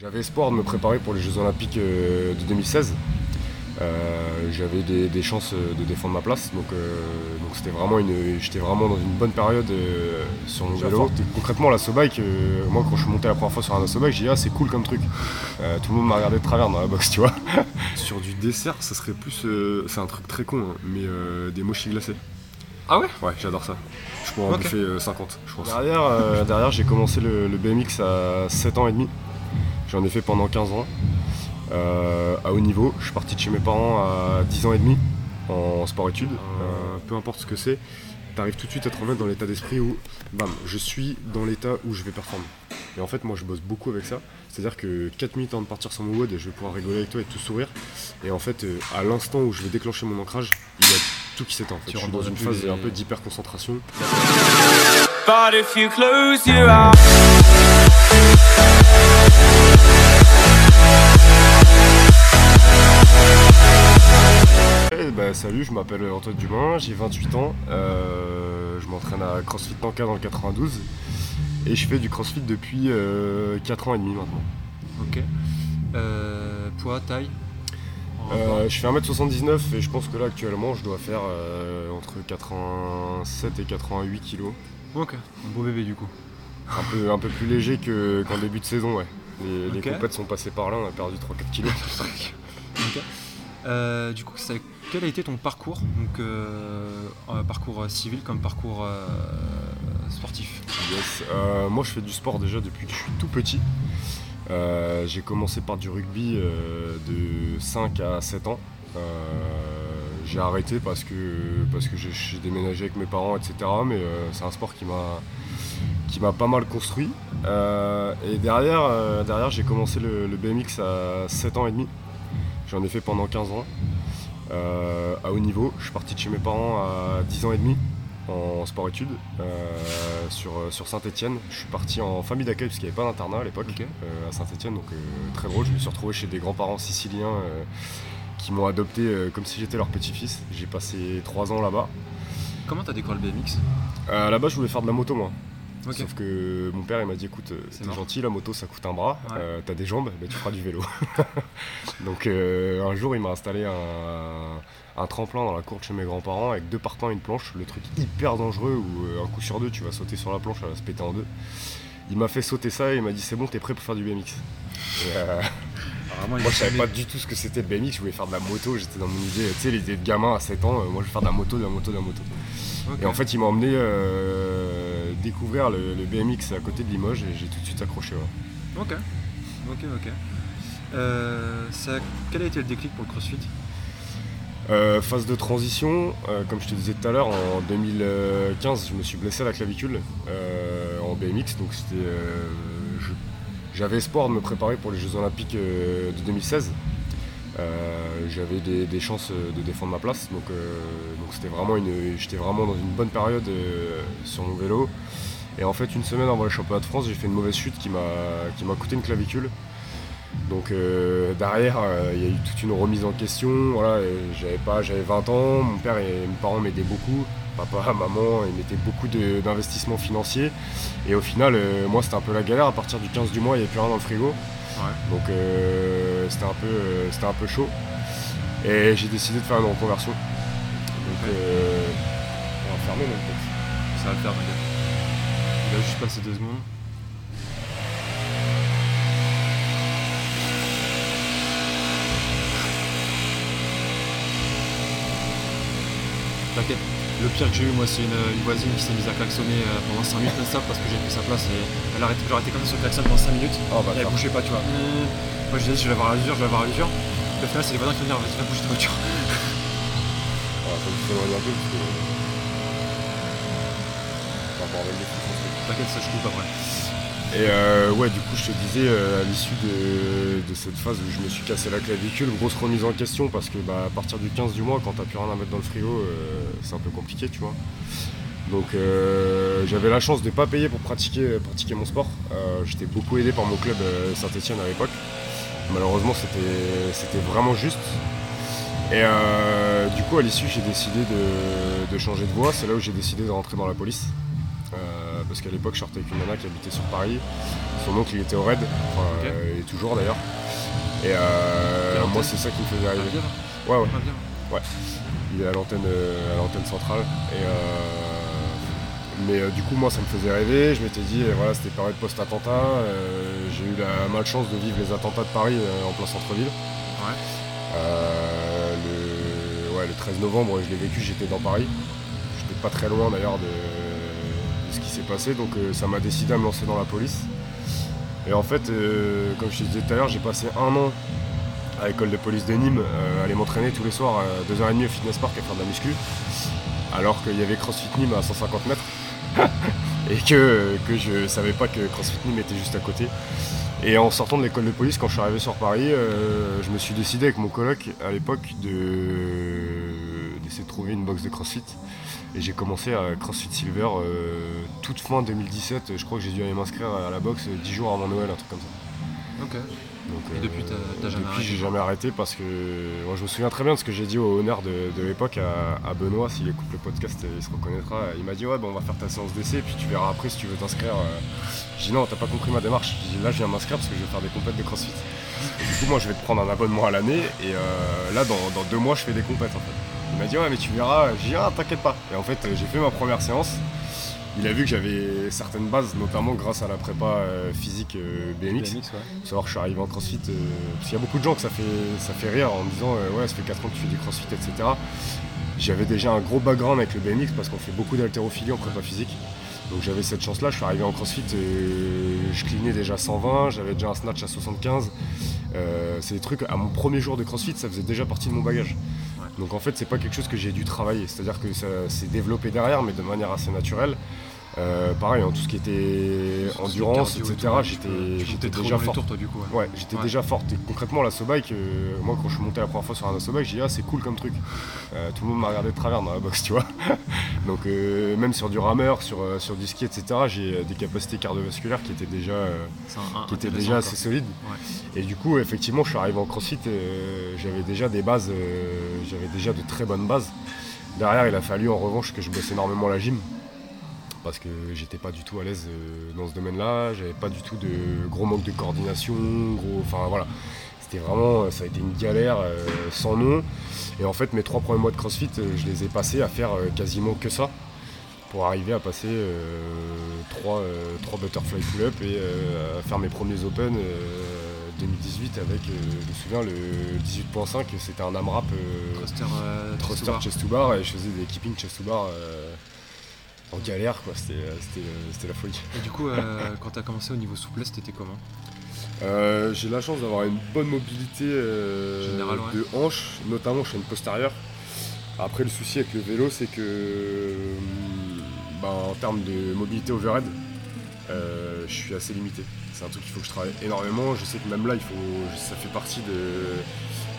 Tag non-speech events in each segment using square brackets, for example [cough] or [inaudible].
J'avais espoir de me préparer pour les Jeux Olympiques euh, de 2016. Euh, j'avais des, chances de défendre ma place, donc euh, donc c'était vraiment une, j'étais vraiment dans une bonne période sur mon vélo. Concrètement, la bike, moi quand je suis monté la première fois sur un bike, j'ai dit ah c'est cool comme truc. tout le monde m'a regardé de travers dans la boxe, tu vois. [laughs] sur du dessert, ça serait plus, c'est un truc très con, hein, mais des mochis glacés. Ah ouais? Ouais, j'adore ça. Je pourrais en bouffer 50, je pense. Derrière, derrière j'ai commencé le, le BMX à 7 ans et demi. J'en ai fait pendant 15 ans. Euh, à haut niveau, je suis parti de chez mes parents à 10 ans et demi en sport-études. Euh, peu importe ce que c'est, tu arrives tout de suite à te remettre dans l'état d'esprit où, bam, je suis dans l'état où je vais performer. Et en fait, moi, je bosse beaucoup avec ça. C'est-à-dire que 4 minutes avant de partir sur mon WOD, je vais pouvoir rigoler avec toi et tout sourire. Et en fait, euh, à l'instant où je vais déclencher mon ancrage, il y a tout qui s'éteint. En fait. Je suis dans une phase un peu d'hyper concentration. Bah, salut, je m'appelle Antoine Dumain, j'ai 28 ans, euh, je m'entraîne à CrossFit Tanka dans le 92 et je fais du CrossFit depuis 4 euh, ans et demi maintenant. Ok. Euh, poids, taille Je fais 1m79 et je pense que là actuellement je dois faire entre 87 et 88 kg. Ok, un beau bébé du coup. Un peu, un peu plus léger qu'en début de saison, ouais. Les, les compètes sont passées par là, on a perdu 3-4 kg. [laughs] Euh, du coup, quel a été ton parcours Donc, euh, parcours euh, civil comme parcours sportif? Moi, je fais du sport déjà depuis que je suis tout petit. j'ai commencé par du rugby de 5 à 7 ans. j'ai arrêté parce que, parce que j'ai déménagé avec mes parents, etc. Mais c'est un sport qui m'a qui m'a pas mal construit. et derrière, derrière j'ai commencé le, le, BMX à 7 ans et demi. J'en ai fait pendant 15 ans. Euh, à haut niveau, je suis parti de chez mes parents à 10 ans et demi en sport-études euh, sur, sur Saint-Etienne. Je suis parti en famille d'accueil parce qu'il n'y avait pas d'internat à l'époque euh, à Saint-Etienne, donc très drôle. Je me suis retrouvé chez des grands-parents siciliens qui m'ont adopté comme si j'étais leur petit-fils. J'ai passé 3 ans là-bas. Comment t'as découvert le BMX Là-bas, je voulais faire de la moto moi. Sauf que mon père il m'a dit écoute euh, c'est gentil la moto ça coûte un bras, euh, t'as des jambes, mais tu feras du vélo. [laughs] Donc euh, un jour il m'a installé un, tremplin dans la cour de chez mes grands-parents avec deux partants et une planche, le truc hyper dangereux où un coup sur deux tu vas sauter sur la planche, elle va se péter en deux. Il m'a fait sauter ça et il m'a dit c'est bon t'es prêt pour faire du BMX. [laughs] moi je savais pas du tout ce que c'était le BMX, je voulais faire de la moto, j'étais dans mon idée, tu sais l'idée de gamin à 7 ans, moi je vais faire de la moto, de la moto, de la moto. Et en fait il m'a emmené découvrir le, BMX à côté de Limoges et j'ai tout de suite accroché. Ok, ok, ok. Euh, quel a été le déclic pour le CrossFit? Euh, phase de transition, euh, comme je te disais tout à l'heure, en 2015, je me suis blessé à la clavicule en BMX, donc c'était, j'avais espoir de me préparer pour les Jeux Olympiques de 2016. J'avais des, chances de défendre ma place, donc c'était vraiment une, j'étais vraiment dans une bonne période sur mon vélo. Et en fait, une semaine avant le championnat de France, j'ai fait une mauvaise chute qui m'a coûté une clavicule. Donc euh, derrière, euh, il y a eu toute une remise en question. Voilà, j'avais pas, j'avais 20 ans, mon père et mes parents m'aidaient beaucoup. Papa, [laughs] maman, ils mettaient beaucoup d'investissements financiers. Et au final, euh, moi, c'était un peu la galère. À partir du 15 du mois, il n'y avait plus rien dans le frigo. Donc c'était un peu, c'était un peu chaud. Et j'ai décidé de faire une reconversion. Donc on va fermer même Ça va le faire, il va juste passer deux secondes. T'inquiète. Le pire que j'ai eu, moi, c'est une, voisine qui s'est mise à klaxonner euh, pendant 5 minutes parce que j'ai pris sa place et elle a arrêté, arrêté comme ça sur le klaxon pendant 5 minutes. Oh, bah, et elle bougeait pas, tu vois. Mmh. Moi, je disais, je vais avoir l'usure, je vais avoir l'usure. Le final, c'est les voisins qui vont dire, vas-y, va bouger ta voiture. Ah, que tu un peu parce que. T'inquiète, ça je coupe après. Et euh, ouais, du coup, je te disais, euh, à l'issue de, cette phase où je me suis cassé la clavicule, grosse remise en question parce que bah, à partir du 15 du mois, quand t'as plus rien à mettre dans le frigo, euh, c'est un peu compliqué, tu vois. Donc j'avais la chance de ne pas payer pour pratiquer, pratiquer mon sport. J'étais beaucoup aidé par mon club Saint-Etienne à l'époque. Malheureusement, c'était vraiment juste. Et du coup, à l'issue, j'ai décidé de, de changer de voie. C'est là où j'ai décidé de rentrer dans la police parce qu'à l'époque je sortais avec une nana qui habitait sur Paris. Son oncle il était au raid, enfin et toujours d'ailleurs. Et moi c'est ça qui me faisait arriver. Ouais ouais. Ouais. Il est à l'antenne à l'antenne centrale. Et mais du coup moi ça me faisait rêver, je m'étais dit voilà c'était période post-attentat, j'ai eu la malchance de vivre les attentats de Paris en plein centre-ville. Ouais. le, ouais, le 13 novembre je l'ai vécu, j'étais dans Paris pas très loin d'ailleurs de, ce qui s'est passé, donc euh, ça m'a décidé à me lancer dans la police. Et en fait, euh, comme je te disais tout à l'heure, j'ai passé un an à l'école de police de Nîmes, euh, aller m'entraîner tous les soirs à 2h30 au fitness park à faire de la muscu, alors qu'il y avait CrossFit Nîmes à 150 mètres, [laughs] et que, que je savais pas que CrossFit Nîmes était juste à côté. Et en sortant de l'école de police, quand je suis arrivé sur Paris, je me suis décidé avec mon coloc à l'époque d'essayer de trouver une box de CrossFit. Et j'ai commencé à CrossFit Silver euh, toute fin 2017. Je crois que j'ai dû aller m'inscrire à la boxe 10 jours avant Noël, un truc comme ça. Ok. et euh, depuis, t'as jamais depuis, j'ai jamais arrêté parce que moi, je me souviens très bien de ce que j'ai dit au honneur de, l'époque à, Benoît, s'il écoute le podcast, il se reconnaîtra. Il m'a dit Ouais, bon, on va faire ta séance d'essai, puis tu verras après si tu veux t'inscrire. J'ai dit Non, t'as pas compris ma démarche. J'ai dit Là, je viens m'inscrire parce que je vais faire des compètes de CrossFit. du coup, moi, je vais te prendre un abonnement à l'année, et euh, là, dans, dans, deux mois, je fais des compètes en fait. Il m'a dit ouais mais tu verras, j'ai dit ah t'inquiète pas. Et en fait j'ai fait ma première séance. Il a vu que j'avais certaines bases, notamment grâce à la prépa euh, physique euh, BMX. Savoir que je suis arrivé en crossfit. Euh, parce qu'il y a beaucoup de gens que ça fait, ça fait rire en disant ouais ça fait 4 ans que tu fais du crossfit, etc. J'avais déjà un gros background avec le BMX parce qu'on fait beaucoup d'haltérophilie en prépa physique. Donc j'avais cette chance-là, je suis arrivé en crossfit, et je clinais déjà 120, j'avais déjà un snatch à 75. c'est des trucs, à mon premier jour de crossfit, ça faisait déjà partie de mon bagage. Donc en fait, c'est pas quelque chose que j'ai dû travailler. C'est-à-dire que ça s'est développé derrière, mais de manière assez naturelle. Euh, pareil, en hein, tout ce qui était endurance, etc. J'étais déjà fort. du coup, ouais. j'étais déjà fort. Et concrètement, la bike, euh, moi quand je suis monté la première fois sur un bike, j'ai dit ah c'est cool comme truc. Euh, tout le monde m'a regardé de travers dans la boxe, tu vois. [laughs] Donc même sur du rameur, sur, sur du ski, etc. J'ai des capacités cardiovasculaires qui étaient déjà, qui étaient déjà assez solides. Et du coup, effectivement, je suis arrivé en CrossFit, j'avais déjà des bases, j'avais déjà de très bonnes bases. Derrière, il a fallu en revanche que je bosse énormément la gym parce que j'étais pas du tout à l'aise euh, dans ce domaine-là, j'avais pas du tout de gros manque de coordination, gros, enfin voilà, c'était vraiment, ça a été une galère euh, sans nom. Et en fait, mes trois premiers mois de CrossFit, euh, je les ai passés à faire quasiment que ça, pour arriver à passer trois, butterfly pull-up et à faire mes premiers Open 2018 avec, je me souviens, le 18.5, c'était un AMRAP thruster, chest to bar. Et je faisais des keeping chest to bar en galère, quoi. C'était, euh, euh, la folie. Et du coup, euh, [laughs] quand tu as commencé au niveau souplesse, t'étais comment? J'ai la chance d'avoir une bonne mobilité de hanches, notamment chaîne postérieure. Après, le souci avec le vélo, c'est que bah, en termes de mobilité overhead, je suis assez limité. C'est un truc qu'il faut que je travaille énormément. Je sais que même là, il faut, ça fait partie de,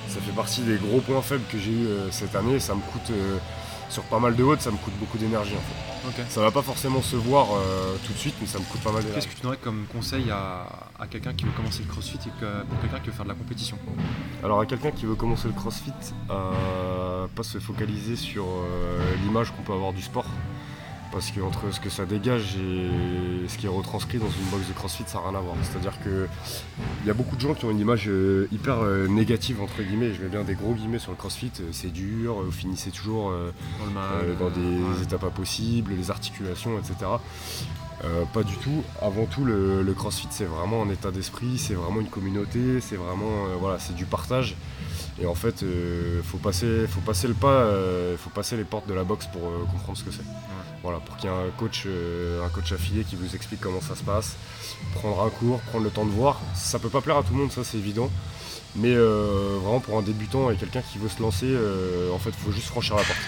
ça fait partie des gros points faibles que j'ai eu cette année. Ça me coûte sur pas mal de hautes, ça me coûte beaucoup d'énergie en fait. Ça va pas forcément se voir euh, tout de suite, mais ça me coûte pas mal d'énergie. Qu'est-ce que tu donnerais comme conseil à, quelqu'un qui veut commencer le crossfit et pour quelqu'un qui veut faire de la compétition? Alors à quelqu'un qui veut commencer le crossfit, euh, pas se focaliser sur euh, l'image qu'on peut avoir du sport parce qu'entre ce que ça dégage et ce qui est retranscrit dans une box de CrossFit, ça n'a rien à voir. C'est-à-dire qu'il y a beaucoup de gens qui ont une image euh, hyper euh, négative, entre guillemets, je mets bien des gros guillemets sur le CrossFit, euh, c'est dur, vous finissez toujours dans, des étapes impossibles, les articulations, etc. pas du tout. Avant tout, le, CrossFit, c'est vraiment un état d'esprit, c'est vraiment une communauté, c'est vraiment voilà, c'est du partage. Et en fait, il faut, passer, faut passer le pas, il faut passer les portes de la boxe pour comprendre ce que c'est. Voilà, pour qu'il y ait un coach, euh, un coach affilié qui vous explique comment ça se passe, prendre un cours, prendre le temps de voir. Ça peut pas plaire à tout le monde, ça c'est évident. Mais euh, vraiment pour un débutant et quelqu'un qui veut se lancer, euh, en fait, il faut juste franchir la porte.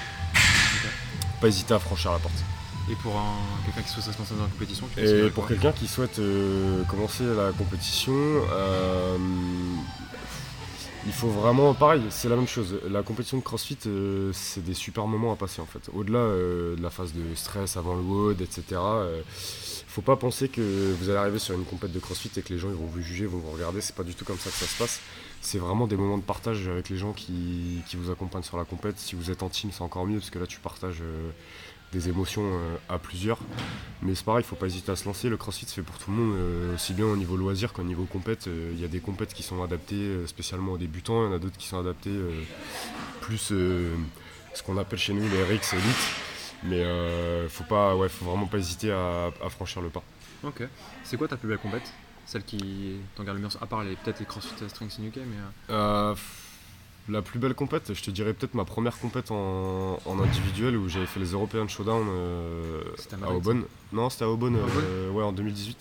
Pas hésiter à franchir la porte. Et pour quelqu'un qui souhaite se lancer dans la compétition Et pour quelqu'un qui souhaite commencer la compétition, il faut vraiment, pareil, c'est la même chose. La compétition de CrossFit, euh, c'est des super moments à passer en fait. Au-delà euh, de la phase de stress avant le WOD, etc. Euh, faut pas penser que vous allez arriver sur une compétition de CrossFit et que les gens ils vont vous juger, vont vous regarder. C'est pas du tout comme ça que ça se passe. C'est vraiment des moments de partage avec les gens qui, vous accompagnent sur la compétition. Si vous êtes en team, c'est encore mieux parce que là tu partages des émotions à plusieurs. Mais c'est pareil, il faut pas hésiter à se lancer. Le crossfit c'est fait pour tout le monde, aussi bien au niveau loisir qu'au niveau compète. Il y a des compètes qui sont adaptées spécialement aux débutants, il y en a d'autres qui sont adaptées plus ce qu'on appelle chez nous les RX Elite. Mais faut pas, ouais, faut vraiment pas hésiter à, franchir le pas. Ok. C'est quoi ta plus belle compète? Celle qui t'en garde le mieux, à part peut-être les CrossFit Strength in UK, mais. La plus belle compète, je te dirais peut-être ma première compète en, individuel où j'avais fait les European Showdown euh, à, Aubonne. Non, c'était à Aubonne, euh, ouais, en 2018.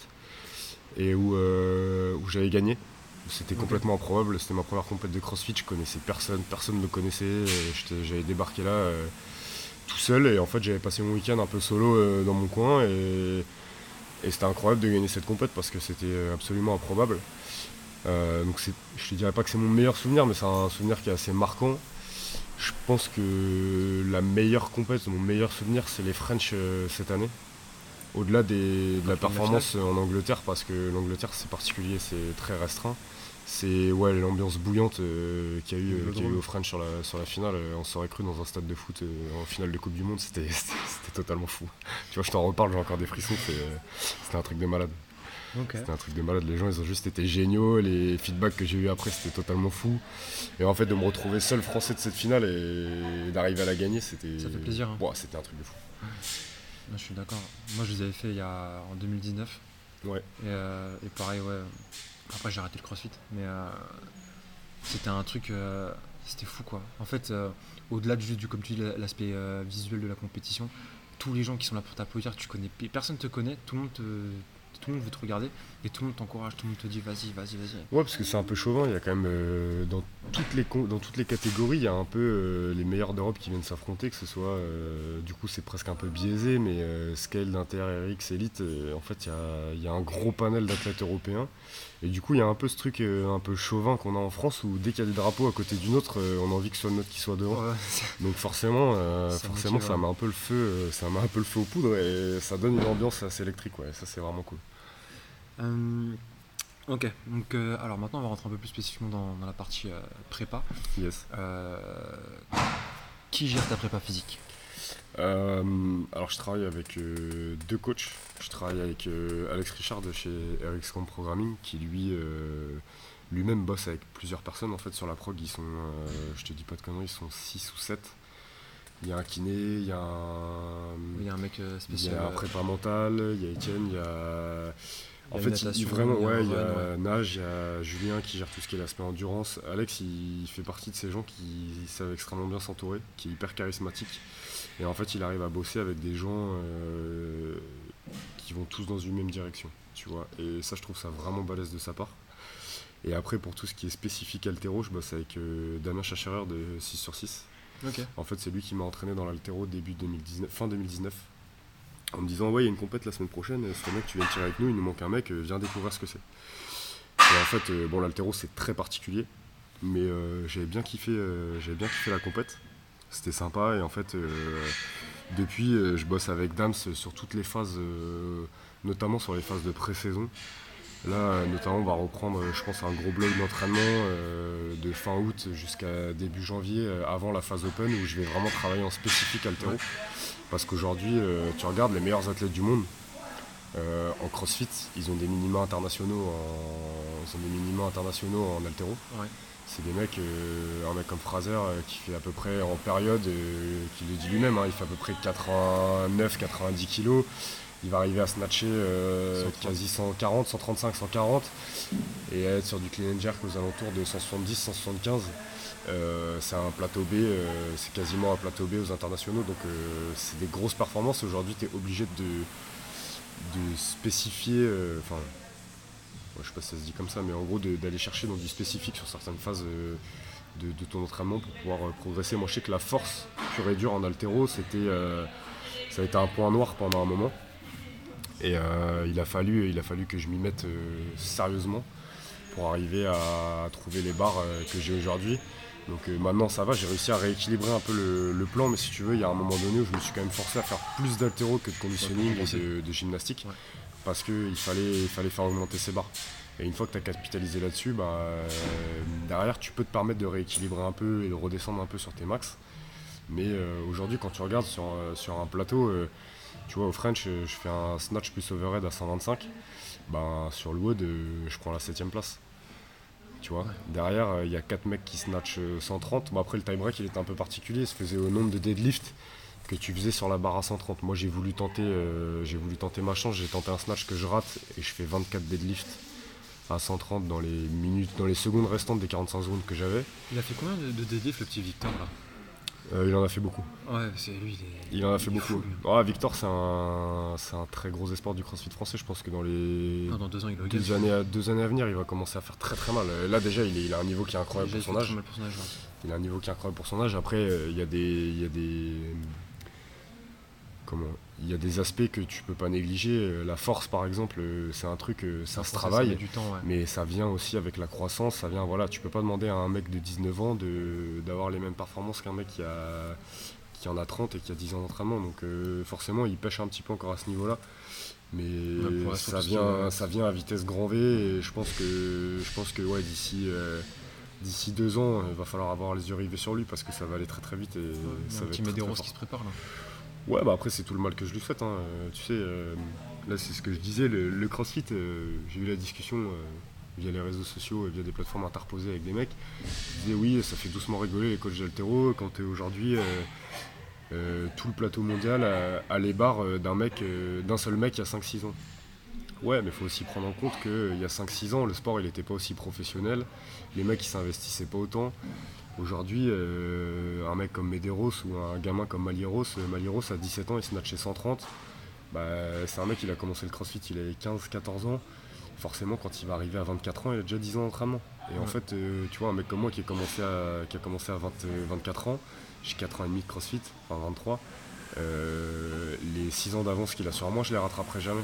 Et où, euh, où j'avais gagné. C'était complètement improbable. C'était ma première compète de CrossFit. Je connaissais personne, personne ne me connaissait. J'avais débarqué là tout seul et en fait j'avais passé mon week-end un peu solo dans mon coin et, et c'était incroyable de gagner cette compète parce que c'était absolument improbable. Euh, donc je te dirais pas que c'est mon meilleur souvenir, mais c'est un souvenir qui est assez marquant. Je pense que la meilleure compétition, mon meilleur souvenir, c'est les French euh, cette année. Au-delà de la performance en Angleterre, parce que l'Angleterre c'est particulier, c'est très restreint. C'est ouais, l'ambiance bouillante euh, qu'il y, a eu, au French sur la, sur la finale. on s'aurait cru dans un stade de foot en finale de Coupe du Monde, [laughs] c'était totalement fou. tu vois, je t'en reparle, j'ai encore des frissons, c'était un truc de malade. C'était un truc de malade. Les gens, ils ont juste été géniaux. Les feedbacks que j'ai eu après, c'était totalement fou. Et en fait, de me retrouver seul français de cette finale et d'arriver à la gagner, c'était. Ça fait plaisir. Hein. c'était un truc de fou. je suis d'accord. Moi, je les avais fait il y a, en 2019. Ouais. Euh, et, pareil, ouais. Après, j'ai arrêté le crossfit. Mais euh, c'était un truc. Euh, c'était fou, quoi. En fait, au-delà du, du, comme tu dis, l'aspect visuel de la compétition, tous les gens qui sont là pour t'applaudir, tu connais. Personne te connaît, tout le monde te tout le monde veut te regarder et tout le monde t'encourage, tout le monde te dit vas-y, vas-y, vas-y. Ouais, parce que c'est un peu chauvin, il y a quand même euh, dans, toutes les dans toutes les catégories, il y a un peu euh, les meilleurs d'Europe qui viennent s'affronter, que ce soit, euh, du coup c'est presque un peu biaisé, mais Scale, Inter, RX, Elite, en fait il y a, un gros panel d'athlètes européens. Et du coup il y a un peu ce truc un peu chauvin qu'on a en France où dès qu'il y a des drapeaux à côté d'une autre, on a envie que ce soit le nôtre qui soit devant. Donc forcément, forcément ça met un peu le feu, ça met un peu le feu aux poudres et ça donne une ambiance assez électrique, ouais, ça c'est vraiment cool. Euh, ok, donc euh, alors maintenant on va rentrer un peu plus spécifiquement dans, la partie euh, prépa. Yes. qui gère ta prépa physique? Alors je travaille avec deux coachs. Je travaille avec Alex Richard de chez RxCom Programming qui lui lui-même bosse avec plusieurs personnes en fait sur la prog. Ils sont, je te dis pas de conneries, ils sont 6 ou 7. Il y a un kiné, il y a un, il y a un mec spécial. Il y a un prépa mental, il y a Étienne, il y a en fait, il, vraiment, ouais, il y a Nage, il y a Julien qui gère tout ce qui est l'aspect endurance. Alex, il fait partie de ces gens qui savent extrêmement bien s'entourer, qui est hyper charismatique. Et en fait, il arrive à bosser avec des gens euh, qui vont tous dans une même direction, tu vois. Et ça, je trouve ça vraiment balèze de sa part. Et après, pour tout ce qui est spécifique altéro, je bosse avec euh, Damien Chacherer de 6 sur 6. En fait, c'est lui qui m'a entraîné dans l'altéro début 2019, fin 2019 en me disant ouais il y a une compète la semaine prochaine, ce mec tu viens tirer avec nous, il nous manque un mec, euh, viens découvrir ce que c'est. Et en fait euh, bon l'altéro c'est très particulier, mais euh, j'avais bien kiffé j'avais bien kiffé la compète. C'était sympa et en fait depuis je bosse avec Dams sur toutes les phases, notamment sur les phases de pré-saison. Là, notamment, on va reprendre, je pense, un gros bloc d'entraînement de fin août jusqu'à début janvier, avant la phase open, où je vais vraiment travailler en spécifique altéro. Parce qu'aujourd'hui, euh, tu regardes les meilleurs athlètes du monde euh, en crossfit, ils ont des minima internationaux en, des minima internationaux en altéro. C'est des mecs, euh, un mec comme Fraser qui fait à peu près en période, qui le dit lui-même, hein, il fait à peu près 89-90 kilos. Il va arriver à snatcher quasi 140, 135, 140 et être sur du clean and jerk aux alentours de 170, 175. Euh, c'est un plateau B, euh, c'est quasiment un plateau B aux internationaux, donc euh, c'est des grosses performances. Aujourd'hui, tu es obligé de, de spécifier, enfin, je sais pas si ça se dit comme ça, mais en gros, d'aller chercher dans du spécifique sur certaines phases de, ton entraînement pour pouvoir progresser. Moi, je sais que la force pure et dure en altéro, c'était, ça a été un point noir pendant un moment. Et il, a fallu, il a fallu que je m'y mette sérieusement pour arriver à trouver les barres que j'ai aujourd'hui. Donc euh, maintenant ça va, j'ai réussi à rééquilibrer un peu le, plan, mais si tu veux, il y a un moment donné où je me suis quand même forcé à faire plus d'altéro que de conditioning et de, gymnastique, parce qu'il fallait, il fallait faire augmenter ses barres. Et une fois que tu as capitalisé là-dessus, bah, euh, derrière tu peux te permettre de rééquilibrer un peu et de redescendre un peu sur tes max. Mais aujourd'hui, quand tu regardes sur, sur un plateau, tu vois, au French, je fais un snatch plus overhead à 125. Ben, sur le wood, je prends la 7 place. Tu vois, derrière, il y a 4 mecs qui snatchent 130. Bon, après, le time break, il était un peu particulier. Il se faisait au nombre de deadlifts que tu faisais sur la barre à 130. Moi, j'ai voulu tenter, j'ai voulu tenter ma chance. J'ai tenté un snatch que je rate et je fais 24 deadlifts à 130 dans les minutes, dans les secondes restantes des 45 secondes que j'avais. Il a fait combien de, de deadlifts le petit Victor là? Euh, il en a fait beaucoup. Ouais, c'est lui, il, en a fait beaucoup. Ah, Victor, c'est un, c'est un très gros espoir du CrossFit français. Je pense que dans les dans deux, ans, il deux, années à, deux années à venir, il va commencer à faire très très mal. Là, déjà, il, est, il a un niveau qui est incroyable pour son âge. Il a un niveau qui est incroyable pour son âge. Après, euh, il y a des, il y a des il y a des aspects que tu peux pas négliger. Euh, la force, par exemple, euh, c'est un truc, euh, ça se travaille, mais ça vient aussi avec la croissance. Ça vient, voilà, tu peux pas demander à un mec de 19 ans d'avoir les mêmes performances qu'un mec qui a qui en a 30 et qui a 10 ans d'entraînement. Donc forcément, il pêche un petit peu encore à ce niveau-là. Mais ça vient, ça vient à vitesse grand V et je pense que, je pense que ouais, d'ici d'ici deux ans, il va falloir avoir les yeux rivés sur lui parce que ça va aller très très vite et ça va être très, qui se prépare là. Ouais, bah après, c'est tout le mal que je lui souhaite. Hein. Euh, tu sais, euh, là, c'est ce que je disais, le, crossfit, euh, j'ai eu la discussion via les réseaux sociaux et via des plateformes interposées avec des mecs. Ils disaient, oui, ça fait doucement rigoler les coachs d'altéro quand aujourd'hui, tout le plateau mondial a, les barres d'un mec, d'un seul mec il y a 5-6 ans. Ouais, mais il faut aussi prendre en compte qu'il y a 5-6 ans, le sport il n'était pas aussi professionnel, les mecs ils s'investissaient pas autant. Aujourd'hui, euh, un mec comme Medeiros ou un gamin comme Malieros, euh, Malieros à 17 ans, il se chez 130. Bah, c'est un mec, il a commencé le crossfit, il avait 15-14 ans. Forcément, quand il va arriver à 24 ans, il a déjà 10 ans d'entraînement. Et en fait, euh, tu vois, un mec comme moi qui a commencé à, qui a commencé à 24 ans, j'ai 4 ans et demi de crossfit, enfin 23, les 6 ans d'avance qu'il a sur moi, je les rattraperai jamais.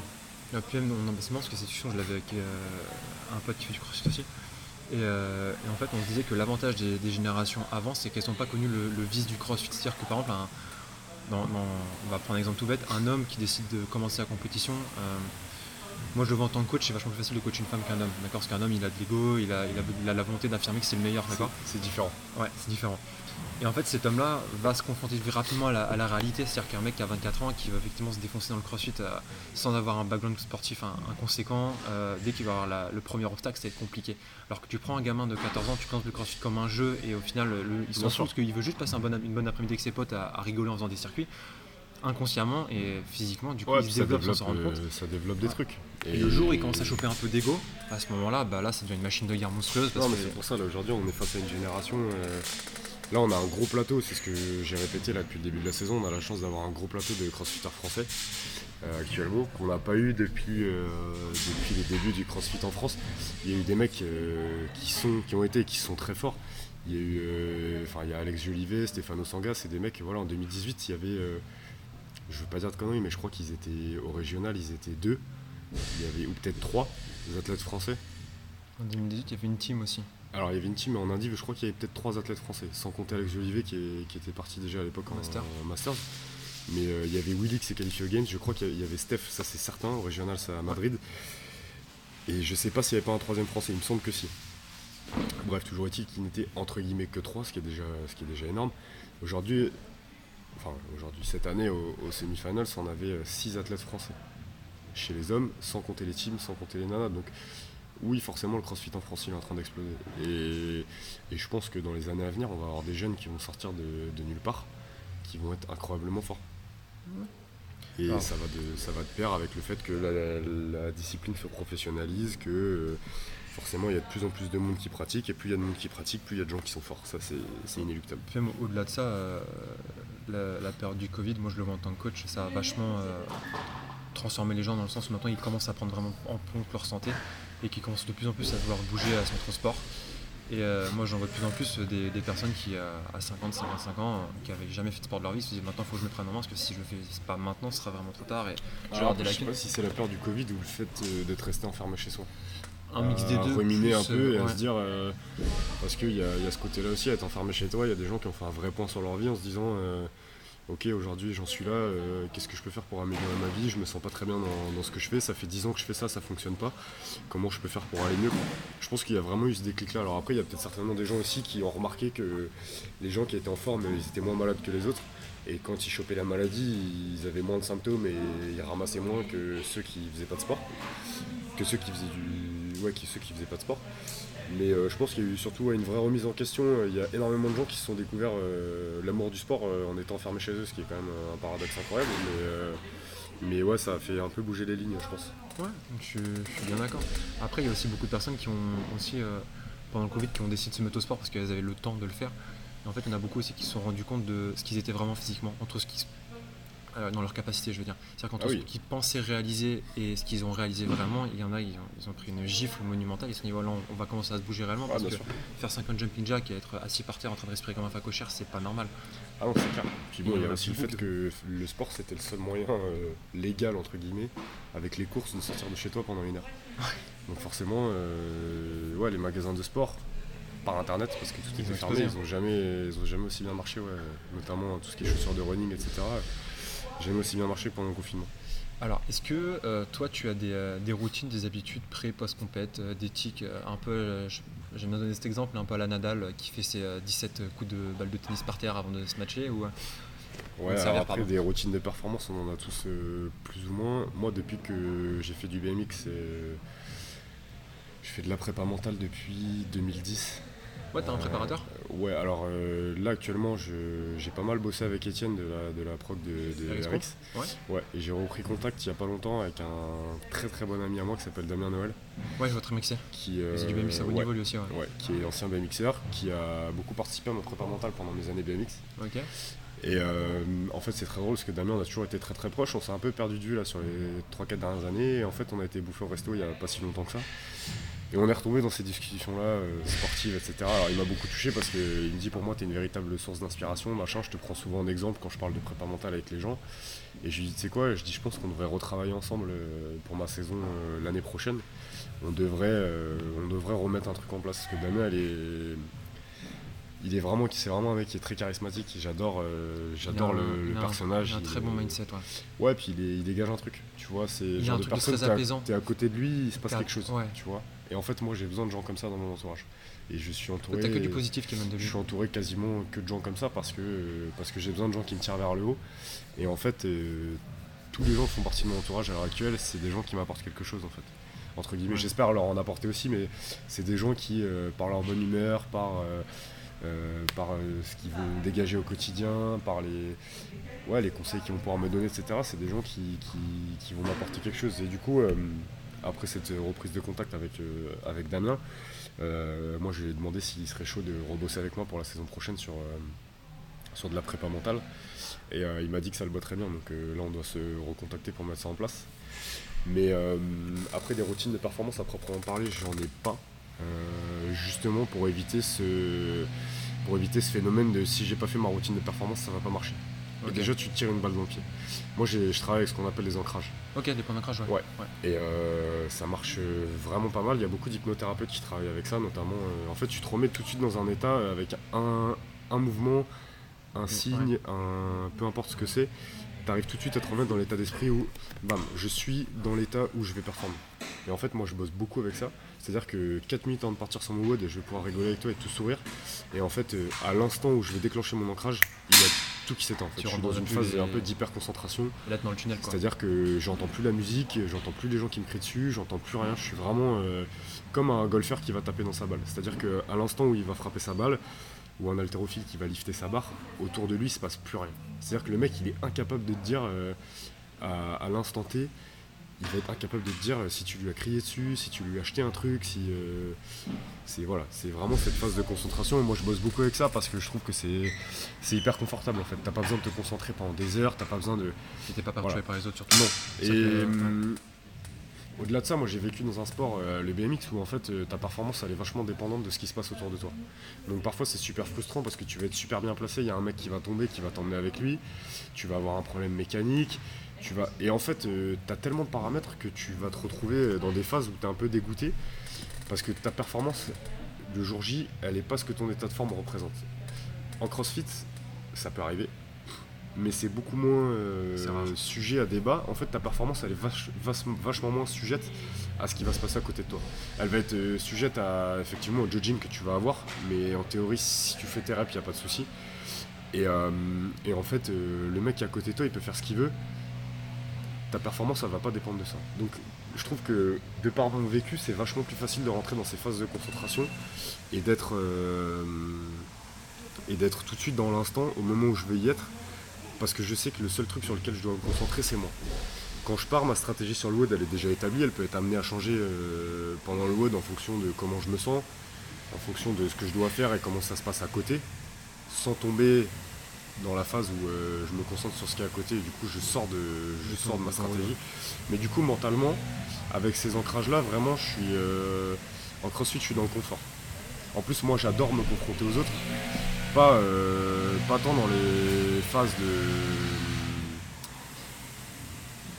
Et puis, non, c'est marrant parce que cette discussion, je l'avais avec un pote qui fait du crossfit aussi. Euh, et, en fait, on se disait que l'avantage des, générations avant, c'est qu'elles n'ont pas connu le, vice du crossfit. C'est-à-dire que par exemple, on va prendre un exemple tout bête, un homme qui décide de commencer la compétition, euh, moi je le vois en tant que coach, c'est vachement plus facile de coacher une femme qu'un homme. D'accord Parce qu'un homme, il a de l'ego, il a, il, a, la volonté d'affirmer que c'est le meilleur. D'accord? C'est différent. Ouais, c'est différent. Et en fait, cet homme-là va se confronter rapidement à la, réalité. C'est-à-dire qu'un mec qui a 24 ans, qui va effectivement se défoncer dans le crossfit euh, sans avoir un background sportif inconséquent, euh, dès qu'il va avoir le premier obstacle, c'est compliqué. Alors que tu prends un gamin de 14 ans, tu présentes le crossfit comme un jeu et au final, il s'en parce qu'il veut juste passer un bon, une bonne après-midi avec ses potes à, rigoler en faisant des circuits inconsciemment et physiquement du coup il se développe, sans euh, ça développe des trucs et, le jour où il commence à choper un peu d'ego à ce moment là bah là ça devient une machine de guerre monstrueuse non mais c'est pour ça là aujourd'hui on est face à une génération Là, on a un gros plateau, c'est ce que j'ai répété là depuis le début de la saison. On a la chance d'avoir un gros plateau de crossfitters français euh, actuellement qu'on n'a pas eu depuis, euh, depuis les débuts du crossfit en France. Il y a eu des mecs euh, qui, sont, qui ont été et qui sont très forts. Il y a eu il y a Alex Jolivet, Stéphano Sanga, c'est des mecs, voilà, en 2018, il y avait, je veux pas dire de conneries, mais je crois qu'ils étaient au régional, ils étaient deux. Il y avait, ou peut-être trois, athlètes français. En 2018, il y avait une team aussi. Alors il y avait une team en Indie, je crois qu'il y avait peut-être trois athlètes français, sans compter Alex Jolivet qui, était parti déjà à l'époque en, Masters. Mais euh, il y avait Willy qui s'est qualifié au Games, je crois qu'il y avait Steph, ça c'est certain, au régional c'est à Madrid. Et je sais pas s'il n'y avait pas un troisième français, il me semble que si. Bref, toujours est-il qu'il n'était entre guillemets que trois, ce qui est déjà, ce qui est déjà énorme. Aujourd'hui, enfin aujourd'hui, cette année au, semi-finals, on avait euh, six athlètes français. Chez les hommes, sans compter les teams, sans compter les nanas. Donc oui, forcément, le crossfit en France il est en train d'exploser. Et, je pense que dans les années à venir, on va avoir des jeunes qui vont sortir de, nulle part, qui vont être incroyablement forts. Et ça, va de, ça va de pair avec le fait que la, discipline se professionnalise, que euh, forcément il y a de plus en plus de monde qui pratique, et plus il y a de monde qui pratique, plus il y a de gens qui sont forts. Ça, c'est inéluctable. Au-delà de ça, euh, la, période du Covid, moi je le vois en tant que coach, ça a vachement euh, transformé les gens dans le sens où maintenant ils commencent à prendre vraiment en compte leur santé et qui commencent de plus en plus à vouloir bouger à son sport. Et euh, moi j'en vois de plus en plus des, personnes qui euh, à 50, 55 ans, qui n'avaient jamais fait de sport de leur vie, se disent maintenant il faut que je me prenne en main parce que si je le fais pas maintenant ce sera vraiment trop tard et je je sais pas si c'est la peur du Covid ou le fait euh, d'être resté enfermé chez soi. Un mix des deux. Ruminer un peu et à se dire parce qu'il y, a ce côté là aussi, à être enfermé chez toi, il y a des gens qui ont fait un vrai point sur leur vie en se disant ok, aujourd'hui j'en suis là, euh, qu'est-ce que je peux faire pour améliorer ma vie? Je me sens pas très bien dans, ce que je fais, ça fait 10 ans que je fais ça, ça fonctionne pas. Comment je peux faire pour aller mieux? Je pense qu'il y a vraiment eu ce déclic-là. Alors après, il y a peut-être certainement des gens aussi qui ont remarqué que les gens qui étaient en forme, ils étaient moins malades que les autres. Et quand ils chopaient la maladie, ils avaient moins de symptômes et ils ramassaient moins que ceux qui faisaient pas de sport. Que ceux qui faisaient du. Ouais, ceux qui faisaient pas de sport. Mais euh, je pense qu'il y a eu surtout une vraie remise en question. Il y a énormément de gens qui se sont découverts euh, l'amour du sport euh, en étant enfermés chez eux, ce qui est quand même un paradoxe incroyable. Mais, ouais, ça a fait un peu bouger les lignes, je pense. Ouais, je, suis bien d'accord. Après, il y a aussi beaucoup de personnes qui ont aussi, pendant le Covid, qui ont décidé de se mettre au sport parce qu'elles avaient le temps de le faire. En fait, il y en a beaucoup aussi qui se sont rendus compte de ce qu'ils étaient vraiment physiquement, entre ce qui euh, dans leur capacité, je veux dire. C'est-à-dire qu'entre ah ce qu'ils pensaient réaliser et ce qu'ils ont réalisé vraiment, il y en a, ils ont, pris une gifle monumentale. Et ce niveau-là, on, va commencer à se bouger réellement. Ah, parce que faire 50 jumping jack et être assis par terre en train de respirer comme un facochère, c'est pas normal. Ah non, c'est clair. Puis bon, il y a aussi le fait que le sport, c'était le seul moyen euh, légal, entre guillemets, avec les courses, de sortir de chez toi pendant une heure. Donc forcément, euh, ouais, les magasins de sport, par internet parce que tout était fermé, ils ont jamais, ils ont jamais aussi bien marché, notamment tout ce qui est chaussures de running, etc. J'aime aussi bien marché pendant le confinement. Alors, est-ce que euh, toi, tu as des, euh, routines, des habitudes pré, post-compète, euh, des tics un peu, j'aime bien donner cet exemple, un peu à la Nadal qui fait ses 17 coups de balle de tennis par terre avant de se matcher ou, Ouais, après des routines de performance, on en a tous plus ou moins. Moi, depuis que j'ai fait du BMX, je fais de la prépa mentale depuis 2010. Ouais, t'as un préparateur euh, Ouais, alors euh, là actuellement, j'ai pas mal bossé avec Étienne de la, de la proc de, de RX. Ouais. ouais. Et j'ai repris contact il y a pas longtemps avec un très très bon ami à moi qui s'appelle Damien Noël. Ouais, votre mixer. Qui euh, du BMX à haut niveau lui aussi. Ouais. ouais. Qui est ancien BMXer, qui a beaucoup participé à mon prépa mental pendant mes années BMX. Ok. Et en fait, c'est très drôle parce que Damien, on a toujours été très très proches. On s'est un peu perdu de vue là sur les 3-4 dernières années. Et en fait, on a été bouffé au resto il y a pas si longtemps que ça. Et on est retombé dans ces discussions-là, euh, sportives, etc. Alors il m'a beaucoup touché parce qu'il me dit pour moi tu es une véritable source d'inspiration, machin, je te prends souvent en exemple quand je parle de prépa mentale avec les gens. Et je lui dis tu sais quoi, je dis je pense qu'on devrait retravailler ensemble euh, pour ma saison euh, l'année prochaine. On devrait, on devrait remettre un truc en place. Parce que Damien elle est. Il est vraiment, c'est vraiment un mec qui est très charismatique. J'adore, j'adore le, personnage. Il a un très bon mindset, ouais. Ouais, puis il, dégage un truc. Tu vois, c'est genre de personne. T'es à, à côté de lui, il se passe quelque chose. Tu vois. Et en fait, moi, j'ai besoin de gens comme ça dans mon entourage. Et je suis entouré. T'as que du positif qui de lui. Je suis entouré quasiment que de gens comme ça parce que, parce que j'ai besoin de gens qui me tirent vers le haut. Et en fait, euh, tous les gens qui font partie de mon entourage à l'heure actuelle, c'est des gens qui m'apportent quelque chose en fait. Entre guillemets, j'espère leur en apporter aussi, mais c'est des gens qui, euh, par leur bonne humeur, par, euh, par ce qu'ils vont dégager au quotidien, par les, ouais, les conseils qu'ils vont pouvoir me donner, etc., c'est des gens qui, qui, vont m'apporter quelque chose. Et du coup, après cette reprise de contact avec, euh, avec Damien, euh, moi je lui ai demandé s'il serait chaud de rebosser avec moi pour la saison prochaine sur, euh, sur de la prépa mentale. Et il m'a dit que ça le botterait bien, donc là on doit se recontacter pour mettre ça en place. Mais après des routines de performance à proprement parler, j'en ai pas. Justement pour éviter ce pour éviter ce phénomène de si j'ai pas fait ma routine de performance ça va pas marcher. déjà tu te tires une balle dans le pied. Moi je travaille avec ce qu'on appelle les ancrages. Ok, des points d'ancrage, ouais. Et euh, ça marche vraiment pas mal. Il y a beaucoup d'hypnothérapeutes qui travaillent avec ça, notamment. Euh, en fait, tu te remets tout de suite dans un état avec un, mouvement, un signe, un, peu importe ce que c'est. Tu arrives tout de suite à te remettre dans l'état d'esprit où, bam, je suis dans l'état où je vais performer. Et en fait, moi, je bosse beaucoup avec ça. C'est-à-dire que 4 minutes avant de partir sur mon WOD, je vais pouvoir rigoler avec toi et tout sourire. Et en fait, euh, à l'instant où je vais déclencher mon ancrage, il y a tout qui s'éteint. Je suis dans une phase un peu d'hyper concentration. Là, dans le tunnel. C'est-à-dire que j'entends plus la musique, j'entends plus les gens qui me crient dessus, j'entends plus rien. Je suis vraiment euh, comme un golfeur qui va taper dans sa balle. C'est-à-dire qu'à l'instant où il va frapper sa balle, ou un haltérophile qui va lifter sa barre, autour de lui, il se passe plus rien. C'est-à-dire que le mec, il est incapable de te dire euh, à l'instant T il va être incapable de te dire si tu lui as crié dessus, si tu lui as acheté un truc, si euh, c'est voilà, c'est vraiment cette phase de concentration. Et moi, je bosse beaucoup avec ça parce que je trouve que c'est c'est hyper confortable en fait. T'as pas besoin de te concentrer pendant des heures, t'as pas besoin de. t'es pas perturbé par les autres surtout. Non. Et hum, au-delà de ça, moi j'ai vécu dans un sport, euh, le BMX, où en fait euh, ta performance elle est vachement dépendante de ce qui se passe autour de toi. Donc parfois c'est super frustrant parce que tu vas être super bien placé, il y a un mec qui va tomber, qui va t'emmener avec lui, tu vas avoir un problème mécanique, vas... Et en fait, euh, tu as tellement de paramètres que tu vas te retrouver dans des phases où tu es un peu dégoûté parce que ta performance le jour J, elle n'est pas ce que ton état de forme représente. En CrossFit, ça peut arriver. mais c'est beaucoup moins sujet à débat. En fait, ta performance, elle est vachement moins sujette à ce qui va se passer à côté de toi. Elle va être sujette à effectivement au judging que tu vas avoir, mais en théorie, si tu fais tes reps, il n'y a pas de souci. Et, et, en fait, le mec qui est à côté de toi, il peut faire ce qu'il veut ta performance, ça va pas dépendre de ça. Donc je trouve que de par mon vécu, c'est vachement plus facile de rentrer dans ces phases de concentration et d'être euh, et d'être tout de suite dans l'instant au moment où je veux y être, parce que je sais que le seul truc sur lequel je dois me concentrer, c'est moi. Quand je pars, ma stratégie sur le WOD, elle est déjà établie, elle peut être amenée à changer euh, pendant le WOD en fonction de comment je me sens, en fonction de ce que je dois faire et comment ça se passe à côté, sans tomber dans la phase où euh, je me concentre sur ce qui est à côté et du coup je sors de, je sors de ma stratégie. Mais du coup mentalement, avec ces ancrages là, vraiment je suis euh, en crossfit je suis dans le confort. En plus moi j'adore me confronter aux autres. Pas, euh, pas tant dans les phases de.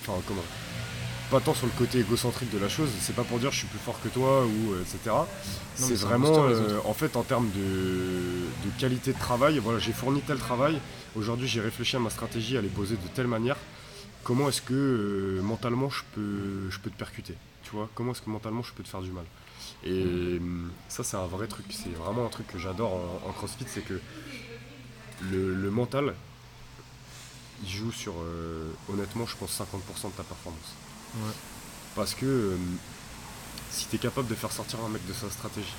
Enfin comment pas tant sur le côté égocentrique de la chose, c'est pas pour dire je suis plus fort que toi ou euh, etc. C'est vraiment euh, en fait en termes de, qualité de travail, voilà j'ai fourni tel travail, aujourd'hui j'ai réfléchi à ma stratégie à les poser de telle manière, comment est-ce que euh, mentalement je peux, je peux te percuter, tu vois, comment est-ce que mentalement je peux te faire du mal? Et ça c'est un vrai truc, c'est vraiment un truc que j'adore en, CrossFit, c'est que le, mental, il joue sur, honnêtement, je pense 50% de ta performance. Parce que euh, si tu es capable de faire sortir un mec de sa stratégie,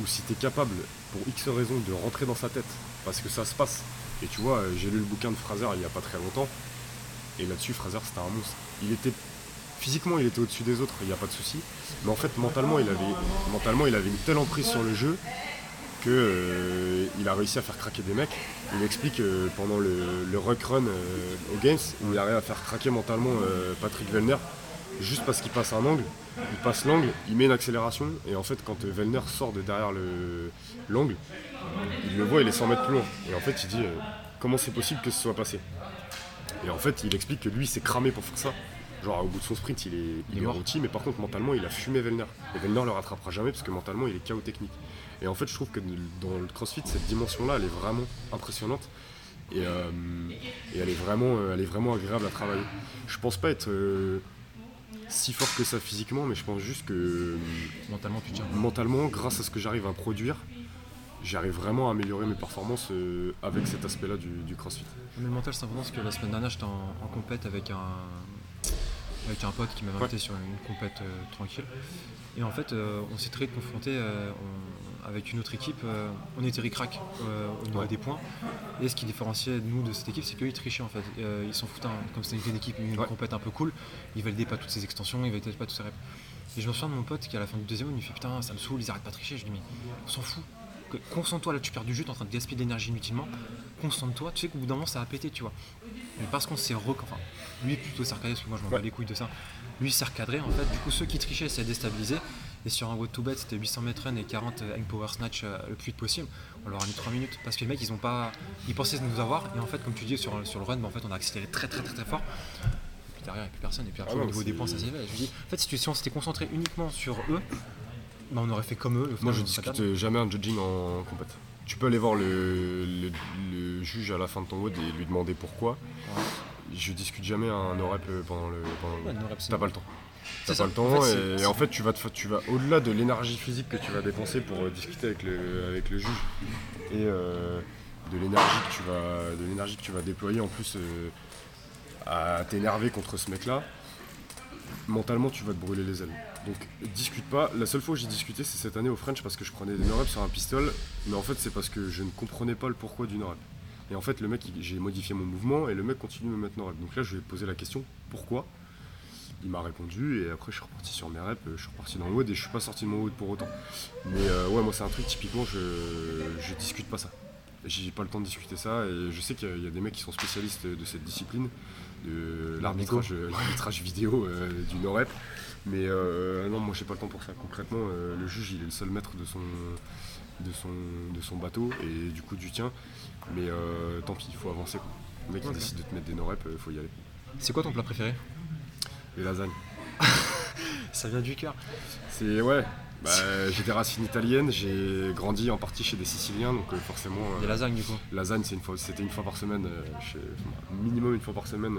ou si tu es capable, pour X raisons, de rentrer dans sa tête, parce que ça se passe, et tu vois, euh, j'ai lu le bouquin de Fraser il n'y a pas très longtemps, et là-dessus, Fraser c'était un monstre. Il était physiquement il était au-dessus des autres, il n'y a pas de souci. Mais en fait mentalement il avait une telle emprise sur le jeu qu'il euh, a réussi à faire craquer des mecs. Il explique pendant le, le ruck run aux Games où il arrive à faire craquer mentalement Patrick Vellner juste parce qu'il passe un angle, il passe l'angle, il met une accélération, et en fait quand Vellner sort de derrière l'angle, il le voit, il est 100 mètres plus loin. Et en fait il dit euh, comment c'est possible que ce soit passé? Et en fait il explique que lui s'est cramé pour faire ça. Genre au bout de son sprint il est, il, est mais par contre mentalement il a fumé Vellner. Et Vellner le rattrapera jamais parce que mentalement il est chaos technique. Et en fait je trouve que dans le crossfit cette dimension là elle est vraiment impressionnante. Et, euh, elle, est vraiment, elle est vraiment agréable à travailler. Je pense pas être euh, si fort que ça physiquement, mais je pense juste que mentalement, tu tiens. Mentalement, grâce à ce que j'arrive à produire, j'arrive vraiment à améliorer mes performances euh, avec cet aspect-là du, CrossFit. Mais le mental, c'est important parce que la semaine dernière, j'étais en, en compète avec un, avec un pote qui m'avait invité sur une compète euh, tranquille. Et en fait, euh, on s'est très confronté avec une autre équipe, euh, on était ric-rac euh, au niveau des points. Et ce qui différenciait nous de cette équipe, c'est qu'ils trichaient en fait. Euh, ils s'en foutaient, hein. comme c'était une équipe, une compète un peu cool, ils validaient pas toutes ces extensions, ils validaient pas tous ces reps. Et je me souviens de mon pote qui à la fin du deuxième, il me fait putain, ça me saoule, ils arrêtent pas de tricher. Je lui dis mais on s'en fout. Concentre-toi là, tu perds du jeu, t'es en train de gaspiller d'énergie inutilement. Concentre-toi, tu sais qu'au bout d'un moment ça va péter, tu vois. Mais parce qu'on s'est rec... enfin, lui plutôt s'est recadré, parce que moi je m'en bats les couilles de ça. Lui s'est recadré en fait, du coup ceux qui trichaient s'est déstabilisé. Et sur un what to bet, c'était 800 mètres run et 40 hang power snatch euh, le plus vite possible. On leur a mis 3 minutes parce que les mecs, ils ont pas. Ils pensaient nous avoir. Et en fait, comme tu dis, sur, sur le run, bah, en fait, on a accéléré très très très très fort. Et puis derrière, il n'y a plus personne. Et puis après, ah au niveau des points, ça s'est fait. Je dis, en fait, si, on s'était concentré uniquement sur eux, bah, on aurait fait comme eux. Moi, je discute jamais un judging en compète. Tu peux aller voir le, le, juge à la fin de ton WOD et lui demander pourquoi. Je discute jamais un no pendant le. Pendant le... T'as pas le temps. T'as pas le temps et, en fait tu vas, tu vas au-delà de l'énergie physique que tu vas dépenser pour euh, discuter avec le, avec le juge et euh, de l'énergie que tu vas de l'énergie que tu vas déployer en plus euh, à t'énerver contre ce mec là mentalement tu vas te brûler les ailes. Donc discute pas. La seule fois où j'ai discuté c'est cette année au French parce que je prenais des no sur un pistol mais en fait c'est parce que je ne comprenais pas le pourquoi du no et en fait le mec j'ai modifié mon mouvement et le mec continue de me mettre no donc là je lui ai posé la question pourquoi? Il m'a répondu et après je suis reparti sur mes reps, je suis reparti dans le WOD et je suis pas sorti de mon WOD pour autant. Mais euh, ouais, moi c'est un truc typiquement, je, je discute pas ça. J'ai pas le temps de discuter ça et je sais qu'il y, a des mecs qui sont spécialistes de cette discipline, de [laughs] l'arbitrage vidéo euh, du no-rep. Mais euh, non, moi j'ai pas le temps pour ça. Concrètement, le juge il est le seul maître de son, de son, de son bateau et du coup du tien. Mais tant pis, il faut avancer. Le mec qui décide de te mettre des no-rep, il faut y aller. C'est quoi ton plat préféré? Les lasagnes. [laughs] ça vient du cœur. C'est ouais. bah, J'ai des racines italiennes, j'ai grandi en partie chez des Siciliens, donc forcément. Des lasagnes du coup Lasagne, c'était une, fois par semaine, minimum une fois par semaine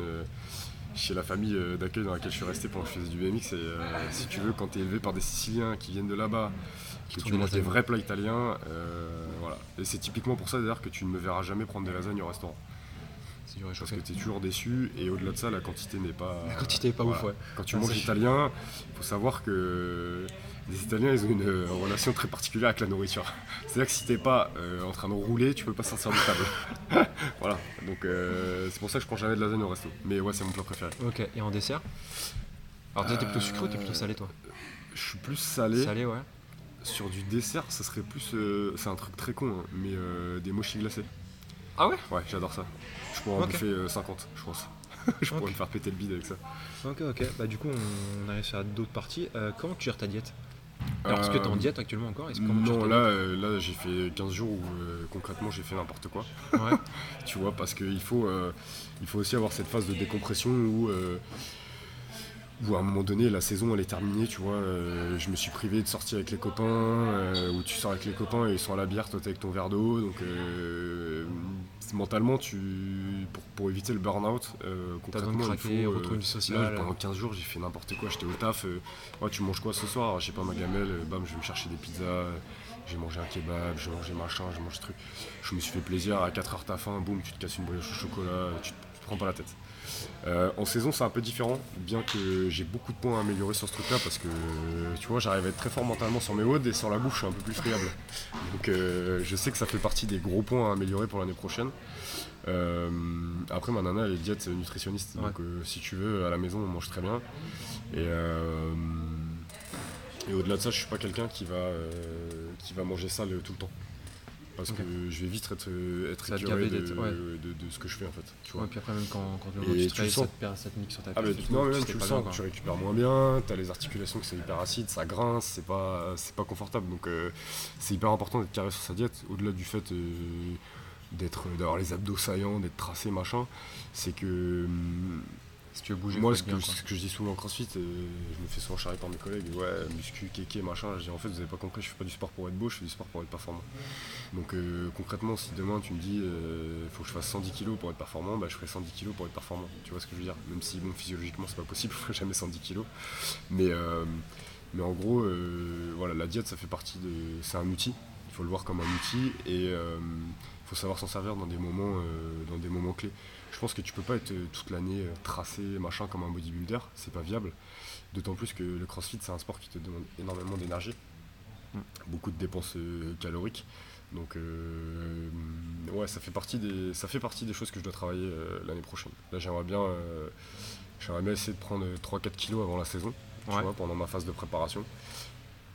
chez la famille d'accueil dans laquelle je suis resté pendant que je faisais du BMX. Et si tu veux, quand tu es élevé par des Siciliens qui viennent de là-bas, que tu manges des vrais plats italiens, voilà. Et c'est typiquement pour ça d'ailleurs que tu ne me verras jamais prendre des lasagnes au restaurant. Parce que tu es toujours déçu et au-delà de ça, la quantité n'est pas. La quantité n'est pas ouf, ouais. Quand tu manges italien, il faut savoir que les Italiens, ils ont une euh, relation très particulière avec la nourriture. [laughs] C'est-à-dire que si t'es pas euh, en train de rouler, tu peux pas sortir de table. [laughs] voilà. Donc euh, c'est pour ça que je prends jamais de lasagne au resto. Mais ouais, c'est mon plat préféré. Ok. Et en dessert? Alors tu t'es plutôt sucré ou t'es plutôt salé, toi? Je suis plus salé. Salé, ouais. Sur du dessert, ça serait plus. c'est un truc très con, hein, mais des mochis glacés. Ah ouais? Ouais, j'adore ça. Je pourrais en bouffer 50, je pense. [laughs] je pourrais me faire péter le bide avec ça. Ok, ok. Bah, du coup, on, arrive à d'autres parties. comment tu gères ta diète? Alors, est-ce que tu es en euh, diète actuellement encore? Non, là, euh, là j'ai fait 15 jours où euh, concrètement j'ai fait n'importe quoi. Ouais. [laughs] tu vois, parce qu'il faut, il faut aussi avoir cette phase de décompression où où à un moment donné la saison elle est terminée, tu vois, je me suis privé de sortir avec les copains, où tu sors avec les copains et ils sont à la bière, toi t'es avec ton verre d'eau, donc mentalement tu pour, éviter le burn-out, euh, concrètement craquer, il faut, social. pendant 15 jours j'ai fait n'importe quoi, j'étais au taf, ouais, tu manges quoi ce soir? Je sais pas ma gamelle, bam je vais me chercher des pizzas, j'ai mangé un kebab, j'ai mangé machin, j'ai mangé ce truc. Je me suis fait plaisir, à 4 heures t'as faim, boum, tu te casses une brioche au chocolat, tu te, prends pas la tête. Euh, en saison, c'est un peu différent, bien que j'ai beaucoup de points à améliorer sur ce truc-là, parce que tu vois, j'arrive à être très fort mentalement sur mes WOD et sur la bouche, je suis un peu plus friable. Donc euh, je sais que ça fait partie des gros points à améliorer pour l'année prochaine. Euh, après, ma nana, elle est diète nutritionniste, donc si tu veux, à la maison, on mange très bien. Et, et au-delà de ça, je suis pas quelqu'un qui va, qui va manger sale tout le temps parce que je vais vite être, être écœuré de, de, ce que je fais en fait. Tu vois. puis après même quand, quand tu, tu sens. ça, te, nique sur ta tête. Ah, non, même tu le sens, tu récupères moins bien, tu as les articulations qui sont hyper acides, ça grince, c'est pas, pas confortable. Donc euh, c'est hyper important d'être carré sur sa diète, au-delà du fait euh, d'être d'avoir les abdos saillants, d'être tracé, machin, c'est que hum, si tu veux bouger, moi, ce que, ce que, je dis souvent en crossfit, euh, je me fais souvent charrer par mes collègues, ouais, muscu, kéké, machin. Je dis en fait, vous avez pas compris, je fais pas du sport pour être beau, je fais du sport pour être performant. Donc euh, concrètement, si demain tu me dis, il euh, faut que je fasse 110 kg pour être performant, bah, je ferai 110 kg pour être performant. Tu vois ce que je veux dire? Même si, bon, physiologiquement, c'est pas possible, [laughs] je ferai jamais 110 kg. Mais, mais en gros, voilà, la diète, ça fait partie de. C'est un outil, il faut le voir comme un outil et il faut savoir s'en servir dans des moments, dans des moments clés pense que tu peux pas être euh, toute l'année euh, tracé, machin, comme un bodybuilder, c'est pas viable. D'autant plus que le crossfit, c'est un sport qui te demande énormément d'énergie, mm. beaucoup de dépenses euh, caloriques. Donc, ouais, ça fait, partie des, ça fait partie des choses que je dois travailler l'année prochaine. Là, j'aimerais bien, j'aimerais bien essayer de prendre 3-4 kilos avant la saison, pendant ma phase de préparation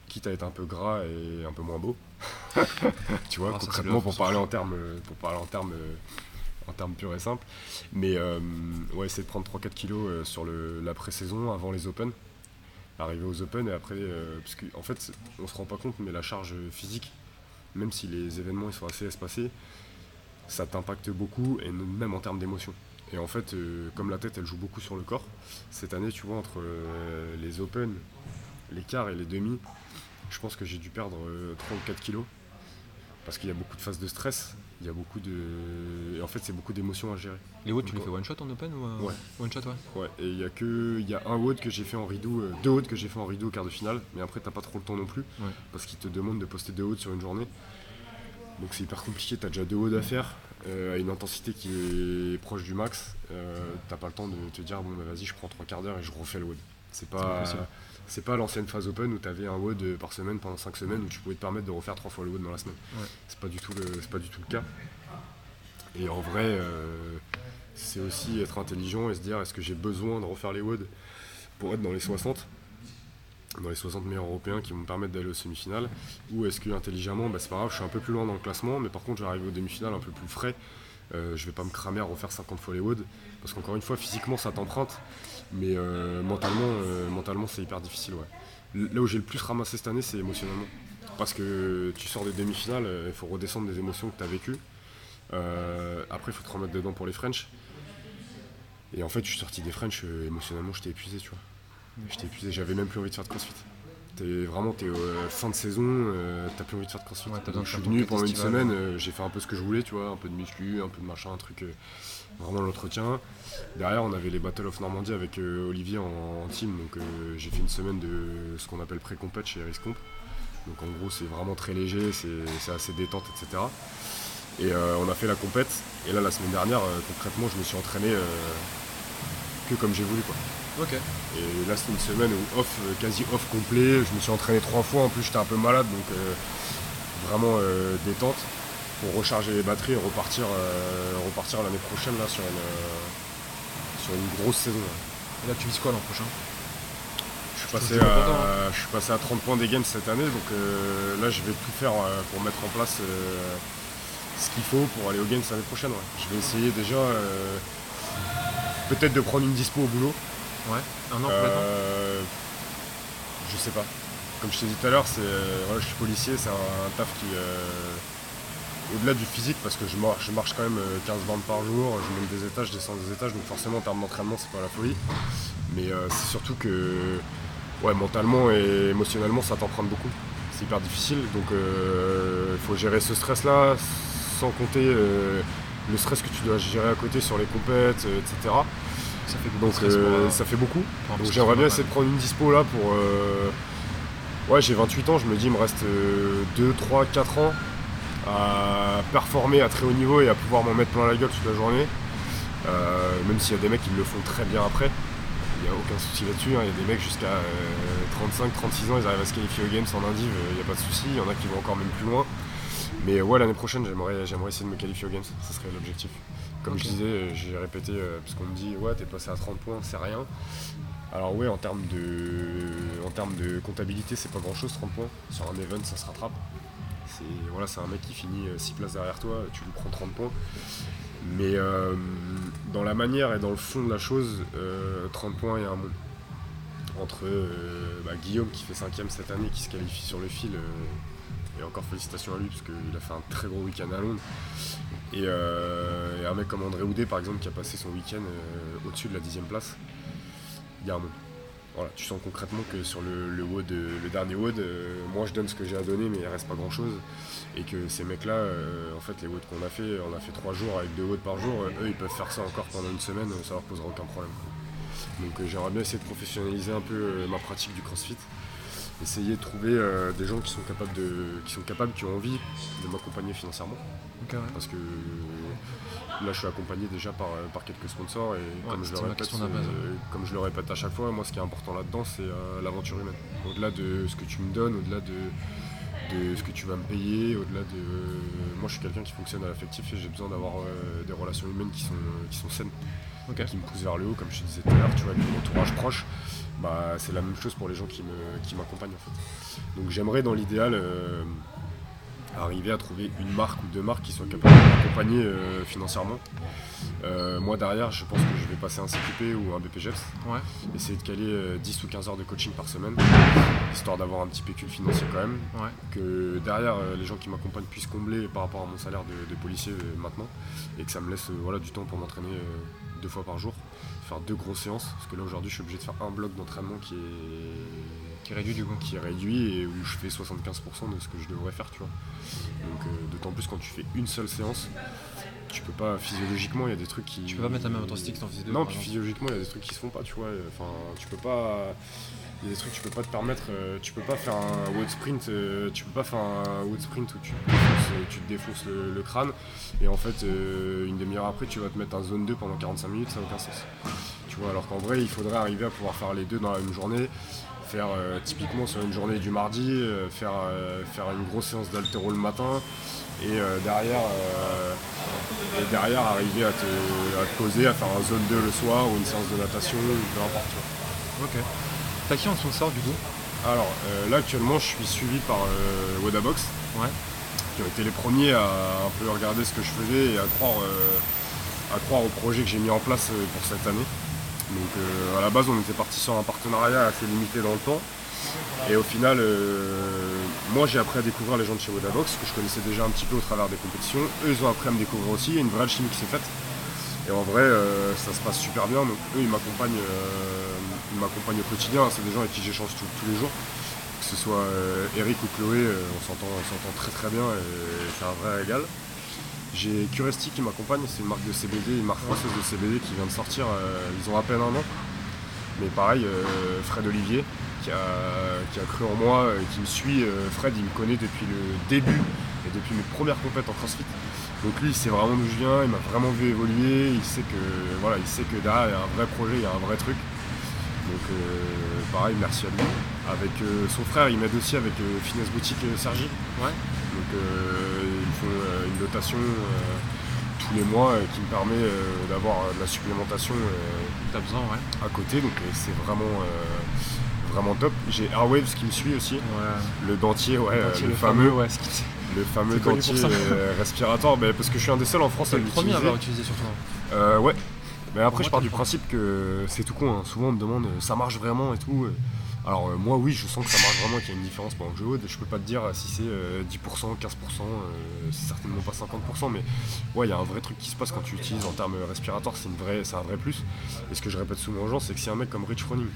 quitte à être un peu gras et un peu moins beau. [laughs] tu vois, ah, concrètement, pour parler en termes, pour parler en termes en termes purs et simples. Mais euh, ouais, essayer de prendre 3-4 kilos euh, sur le, la pré-saison avant les Open. Arriver aux Open et après, euh, parce qu'en en fait, on se rend pas compte, mais la charge physique, même si les événements ils sont assez espacés, ça t'impacte beaucoup et même en termes d'émotion. Et en fait, comme la tête elle joue beaucoup sur le corps, cette année, tu vois, entre les Open, les quarts et les demi, je pense que j'ai dû perdre 3 ou 4 kilos parce qu'il y a beaucoup de phases de stress il y a beaucoup de. en fait, c'est beaucoup d'émotions à gérer. Les WOD, tu les fais one shot en open ou euh, ouais. one shot ouais Ouais, et il y a que il y a un WOD que j'ai fait en rideau, euh, deux WOD que j'ai fait en rideau au quart de finale, mais après t'as pas trop le temps non plus parce qu'ils te demandent de poster deux WOD sur une journée. Donc c'est hyper compliqué, t'as déjà deux WOD à faire euh, à une intensité qui est proche du max. t'as pas le temps de te dire bon bah vas-y je prends trois quarts d'heure et je refais le WOD. C'est pas c'est pas l'ancienne phase open où tu avais un WOD par semaine pendant 5 semaines où tu pouvais te permettre de refaire 3 fois le WOD dans la semaine. C'est pas du tout le pas du tout le cas. Et en vrai, euh, c'est aussi être intelligent et se dire est-ce que j'ai besoin de refaire les WOD pour être dans les 60 dans les 60 meilleurs européens qui vont me permettre d'aller aux semi-finales? Ou est-ce que intelligemment bah, c'est pas grave je suis un peu plus loin dans le classement mais par contre arriver aux demi-finales un peu plus frais euh, je vais pas me cramer à refaire 50 fois les WOD parce qu'encore une fois physiquement ça t'emprunte mais euh, mentalement, euh, mentalement c'est hyper difficile. Ouais. Là où j'ai le plus ramassé cette année, c'est émotionnellement. Parce que tu sors des demi-finales, euh, il faut redescendre des émotions que tu as vécues. après, il faut te remettre dedans pour les French. Et en fait, je suis sorti des French, émotionnellement, j'étais épuisé, tu vois. J'étais épuisé, j'avais même plus envie de faire de crossfit. T'es vraiment t'es fin de saison, t'as plus envie de faire de crossfit. je suis venu pendant une semaine, j'ai fait un peu ce que je voulais, tu vois, un peu de muscu, un peu de machin, un truc, vraiment l'entretien. Derrière, on avait les Battle of Normandie avec Olivier en, team, donc j'ai fait une semaine de ce qu'on appelle pré-compète chez Riscomp. Donc en gros, c'est vraiment très léger, c'est assez détente, etc. Et on a fait la compète. Et là, la semaine dernière, concrètement, je me suis entraîné que comme j'ai voulu, quoi. Et là, c'était une semaine où off, euh, quasi off complet. Je me suis entraîné trois fois. En plus, j'étais un peu malade, donc euh, vraiment euh, détente pour recharger les batteries et repartir, repartir l'année prochaine là, sur, une, sur une grosse saison. Et là, tu vises quoi l'an prochain? Je suis, passé à, je suis passé à 30 points des games cette année, donc là je vais tout faire pour mettre en place ce qu'il faut pour aller aux games l'année prochaine. Je vais essayer déjà peut-être de prendre une dispo au boulot. Ouais, un an complètement? euh, Je sais pas. Comme je t'ai dit tout à l'heure, c'est, je suis policier, c'est un, taf qui. Euh, au-delà du physique, parce que je marche, je marche quand même 15 euh, bandes par jour, je monte des étages, je descends des étages, donc forcément en termes d'entraînement, c'est pas la folie. Mais c'est surtout que ouais, mentalement et émotionnellement, ça t'en prend beaucoup. C'est hyper difficile, donc il faut gérer ce stress-là, sans compter le stress que tu dois gérer à côté sur les compètes, etc. Ça fait beaucoup. Donc euh, ça fait beaucoup. Donc j'aimerais bien essayer de prendre une dispo là pour. Euh, ouais, j'ai 28 ans, je me dis, il me reste 2, 3, 4 ans à performer à très haut niveau et à pouvoir m'en mettre plein la gueule toute la journée. Euh, même s'il y a des mecs qui le font très bien après. Il n'y a aucun souci là-dessus. Hein. Il y a des mecs jusqu'à 35, 36 ans, ils arrivent à se qualifier aux Games en indiv, il n'y a pas de souci. Il y en a qui vont encore même plus loin. Mais ouais, l'année prochaine, j'aimerais, j'aimerais essayer de me qualifier aux Games. Ça serait l'objectif. Comme je disais, euh, j'ai répété, euh, parce qu'on me dit, ouais, t'es passé à 30 points, c'est rien. Alors ouais, en termes de, en termes de comptabilité, c'est pas grand-chose, 30 points. Sur un event, ça se rattrape. C'est voilà, un mec qui finit 6 euh, places derrière toi, tu lui prends 30 points. Mais dans la manière et dans le fond de la chose, 30 points et un monde. Entre bah, Guillaume qui fait 5 cette année, qui se qualifie sur le fil, et encore félicitations à lui parce qu'il a fait un très gros week-end à Londres. Euh, et, un mec comme André Houdet par exemple qui a passé son week-end euh, au-dessus de la dixième place, il y a un monde. Voilà, tu sens concrètement que sur le, le, le dernier WOD, euh, moi je donne ce que j'ai à donner mais il reste pas grand chose. Et que ces mecs-là, en fait les WOD qu'on a fait, on a fait trois jours avec deux WOD par jour, eux ils peuvent faire ça encore pendant une semaine, ça leur posera aucun problème. Donc j'aimerais bien essayer de professionnaliser un peu ma pratique du crossfit essayer de trouver euh, des gens qui sont capables de, qui sont capables, qui ont envie de m'accompagner financièrement. Parce que là, je suis accompagné déjà par, euh, par quelques sponsors et comme, je le répète, euh, comme je le répète à chaque fois, moi, ce qui est important là-dedans, c'est l'aventure humaine. Au-delà de ce que tu me donnes, au-delà de, de ce que tu vas me payer, au-delà de. Moi, je suis quelqu'un qui fonctionne à l'affectif et j'ai besoin d'avoir des relations humaines qui sont, qui sont saines, qui me poussent vers le haut, comme je te disais tout à l'heure, tu vois, avec mon entourage proche bah, c'est la même chose pour les gens qui, m'accompagnent en fait. Donc j'aimerais dans l'idéal euh, arriver à trouver une marque ou deux marques qui soient capables de m'accompagner euh, financièrement. Euh, moi derrière je pense que je vais passer un CQP ou un BPGEPS. Ouais. Essayer de caler 10 ou 15 heures de coaching par semaine, histoire d'avoir un petit pécule financier quand même. Que derrière les gens qui m'accompagnent puissent combler par rapport à mon salaire de, policier maintenant. Et que ça me laisse voilà, du temps pour m'entraîner deux fois par jour faire deux grosses séances, parce que là aujourd'hui je suis obligé de faire un bloc d'entraînement qui est, qui réduit du coup. Qui réduit et où je fais 75% de ce que je devrais faire, tu vois. Donc euh, d'autant plus quand tu fais une seule séance, tu peux pas physiologiquement il y a des trucs qui. Tu peux pas mettre la même intensité que physique Non, puis physiologiquement il y a des trucs qui se font pas, tu vois. Enfin, tu peux pas. Il y a des trucs tu peux pas te permettre. Euh, tu peux pas faire un wood sprint. Euh, tu peux pas faire un wood sprint où tu te défonces, tu te défonces le, crâne et en fait une demi-heure après tu vas te mettre en zone 2 pendant 45 minutes, ça n'a aucun sens. Tu vois, alors qu'en vrai il faudrait arriver à pouvoir faire les deux dans la même journée faire typiquement sur une journée du mardi, faire, faire une grosse séance d'altéro le matin, et euh, derrière, euh, et derrière arriver à te, poser, à faire un zone 2 le soir ou une séance de natation, peu importe. Ok. T'as qui en sponsor du coup? Alors euh, là actuellement je suis suivi par Wadabox. Ouais. Qui ont été les premiers à un peu regarder ce que je faisais et à croire, à croire au projet que j'ai mis en place pour cette année. Donc à la base on était parti sur un partenariat assez limité dans le temps. Et au final, euh, moi j'ai appris à découvrir les gens de chez Wodabox, que je connaissais déjà un petit peu au travers des compétitions. Eux ils ont appris à me découvrir aussi, il y a une vraie alchimie qui s'est faite. Et en vrai, euh, ça se passe super bien. Donc eux ils m'accompagnent, euh, au quotidien. C'est des gens avec qui j'échange tous les jours. Que ce soit Eric ou Chloé, on s'entend très très bien et c'est un vrai régal. J'ai Curesti qui m'accompagne, c'est une marque de CBD, une marque française de CBD qui vient de sortir, ils ont à peine un an. Mais pareil, Fred Olivier, qui a, cru en moi et qui me suit. Fred, il me connaît depuis le début et depuis mes premières compètes en CrossFit. Donc lui, il sait vraiment d'où je viens, il m'a vraiment vu évoluer, il sait que voilà, il sait que derrière il y a un vrai projet, il y a un vrai truc. Donc euh, pareil, merci à lui. Avec euh, son frère, il m'aide aussi avec euh, Finesse Boutique Sergi. Ouais. Donc ils font une dotation tous les mois qui me permet d'avoir de la supplémentation besoin, à côté. Donc c'est vraiment vraiment top. J'ai Airwaves qui me suit aussi. Le dentier, ouais, le, fameux. ouais, le fameux dentier euh, respiratoire, bah, parce que je suis un des seuls en France à l'utiliser. le premier à l'avoir utilisé surtout. Euh, ouais. Mais après, je pars du principe que c'est tout con. Hein. Souvent, on me demande ça marche vraiment et tout. Alors, euh, moi, oui, je sens que ça marche vraiment, qu'il y a une différence pendant que je haute. Je peux pas te dire si c'est 10%, 15%, c'est certainement pas 50%, mais ouais, il y a un vrai truc qui se passe quand tu utilises en termes respiratoires, c'est, un vrai plus. Et ce que je répète souvent aux gens, c'est que si un mec comme Rich Froning,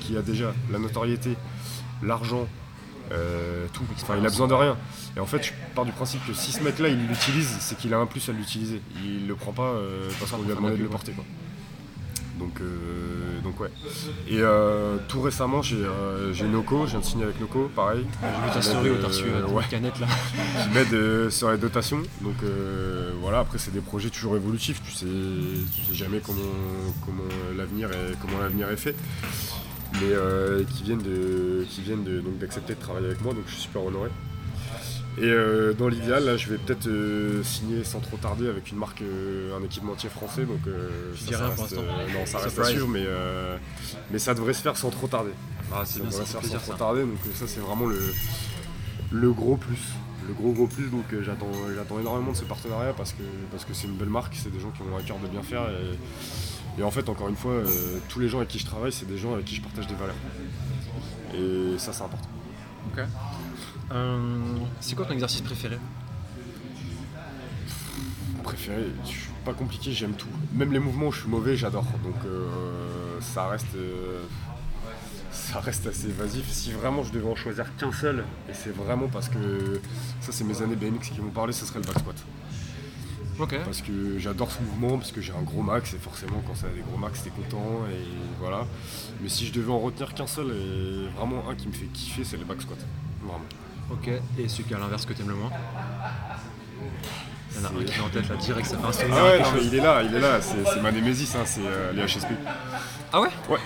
qui a déjà la notoriété, l'argent, euh, tout. Enfin, il a besoin de rien. Et en fait, je pars du principe que si ce mec-là, il l'utilise, c'est qu'il a un plus à l'utiliser. Il le prend pas euh, parce qu'on lui a demandé de le porter. Quoi. Donc, euh, donc ouais. Et tout récemment, j'ai Noco, je viens de signer avec Noco, pareil. J'ai vu ta story où t'as reçu ouais. canette là. [laughs] Qui m'aide sur les dotations. Donc voilà, après c'est des projets toujours évolutifs, tu sais, tu sais jamais comment, comment l'avenir est, comment l'avenir est fait mais euh, qui viennent de, qui viennent d'accepter de, travailler avec moi, donc je suis super honoré. Et euh, dans l'idéal, là, je vais peut-être euh, signer sans trop tarder avec une marque, un équipementier français. Donc, ça, ça, reste, non, ça reste suivre, mais, mais ça devrait se faire sans trop tarder. Ah, ça devrait se faire sans trop tarder, donc ça, c'est vraiment le, le gros plus. Le gros gros plus, donc j'attends, j'attends énormément de ce partenariat parce que, parce que c'est une belle marque, c'est des gens qui ont un cœur de bien faire. Et, et en fait, encore une fois, euh, tous les gens avec qui je travaille, c'est des gens avec qui je partage des valeurs. Et ça, c'est important. Ok. Euh, c'est quoi ton exercice préféré? Préféré Je suis pas compliqué, j'aime tout. Même les mouvements où je suis mauvais, j'adore. Donc euh, ça reste. ça reste assez évasif. Si vraiment je devais en choisir qu'un seul, et c'est vraiment parce que ça c'est mes années BMX qui m'ont parlé, ce serait le back squat. Parce que j'adore ce mouvement, parce que j'ai un gros max, et forcément quand ça a des gros max, t'es content, et voilà. Mais si je devais en retenir qu'un seul, et vraiment un qui me fait kiffer, c'est le back squat. Vraiment. Ok, et celui qui est à l'inverse que t'aimes le moins il y en a un qui est en tête là, direct, ça fait un. Ah ouais, non, il est là, il est là, c'est ma némésis, hein, c'est euh, les HSP. Ah ouais? Ouais.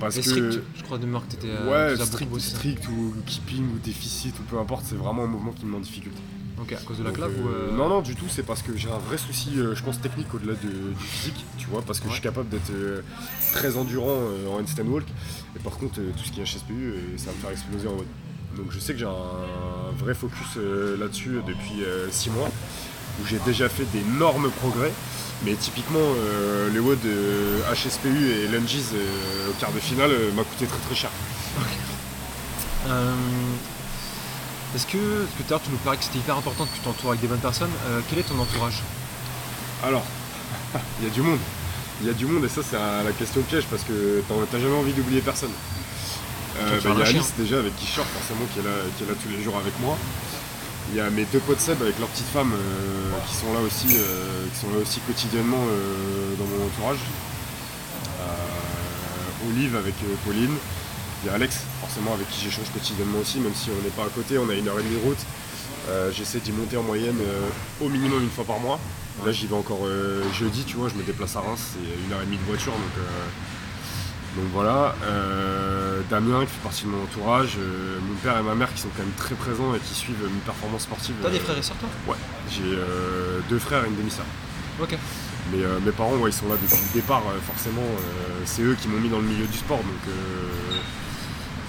Parce que. Strict, je crois de mémoire que t'étais. Euh, ouais, strict, strict ou keeping ou déficit ou peu importe, c'est vraiment un mouvement qui me met en difficulté. Ok, à cause de la clave ou euh, Non, non, du tout, c'est parce que j'ai un vrai souci, euh, je pense, technique au-delà du physique, tu vois, parce que je suis capable d'être euh, très endurant en handstand walk, et par contre, tout ce qui est HSPU, ça va me faire exploser en mode. Donc je sais que j'ai un vrai focus là-dessus depuis 6 mois, où j'ai déjà fait d'énormes progrès, mais typiquement, les WOD HSPU et lunges au quart de finale m'a coûté très très cher. Est-ce que, tout à l'heure tu nous parlais que c'était hyper important que tu t'entoures avec des bonnes personnes, euh, quel est ton entourage? Alors, [laughs] il y a du monde. Il y a du monde et ça c'est la question piège parce que t'as jamais envie d'oublier personne. Euh, bah, il y a Alice déjà avec qui je sors forcément qui est, là, qui est là tous les jours avec moi. Il y a mes deux potes Seb avec leur petite femme euh, qui sont là aussi, qui sont là aussi quotidiennement dans mon entourage. Olive avec Pauline. Il y a Alex, forcément, avec qui j'échange quotidiennement aussi, même si on n'est pas à côté, on a une heure et demie de route. Euh, j'essaie d'y monter en moyenne euh, au minimum une fois par mois. Là, j'y vais encore euh, jeudi, tu vois, je me déplace à Reims, c'est une heure et demie de voiture, donc, donc voilà. Damien, qui fait partie de mon entourage, mon père et ma mère qui sont quand même très présents et qui suivent mes performances sportives. T'as des frères et sœurs, toi? Ouais, j'ai deux frères et une demi-sœur. Ok. Mais mes parents, ouais, ils sont là depuis le départ, forcément, c'est eux qui m'ont mis dans le milieu du sport, donc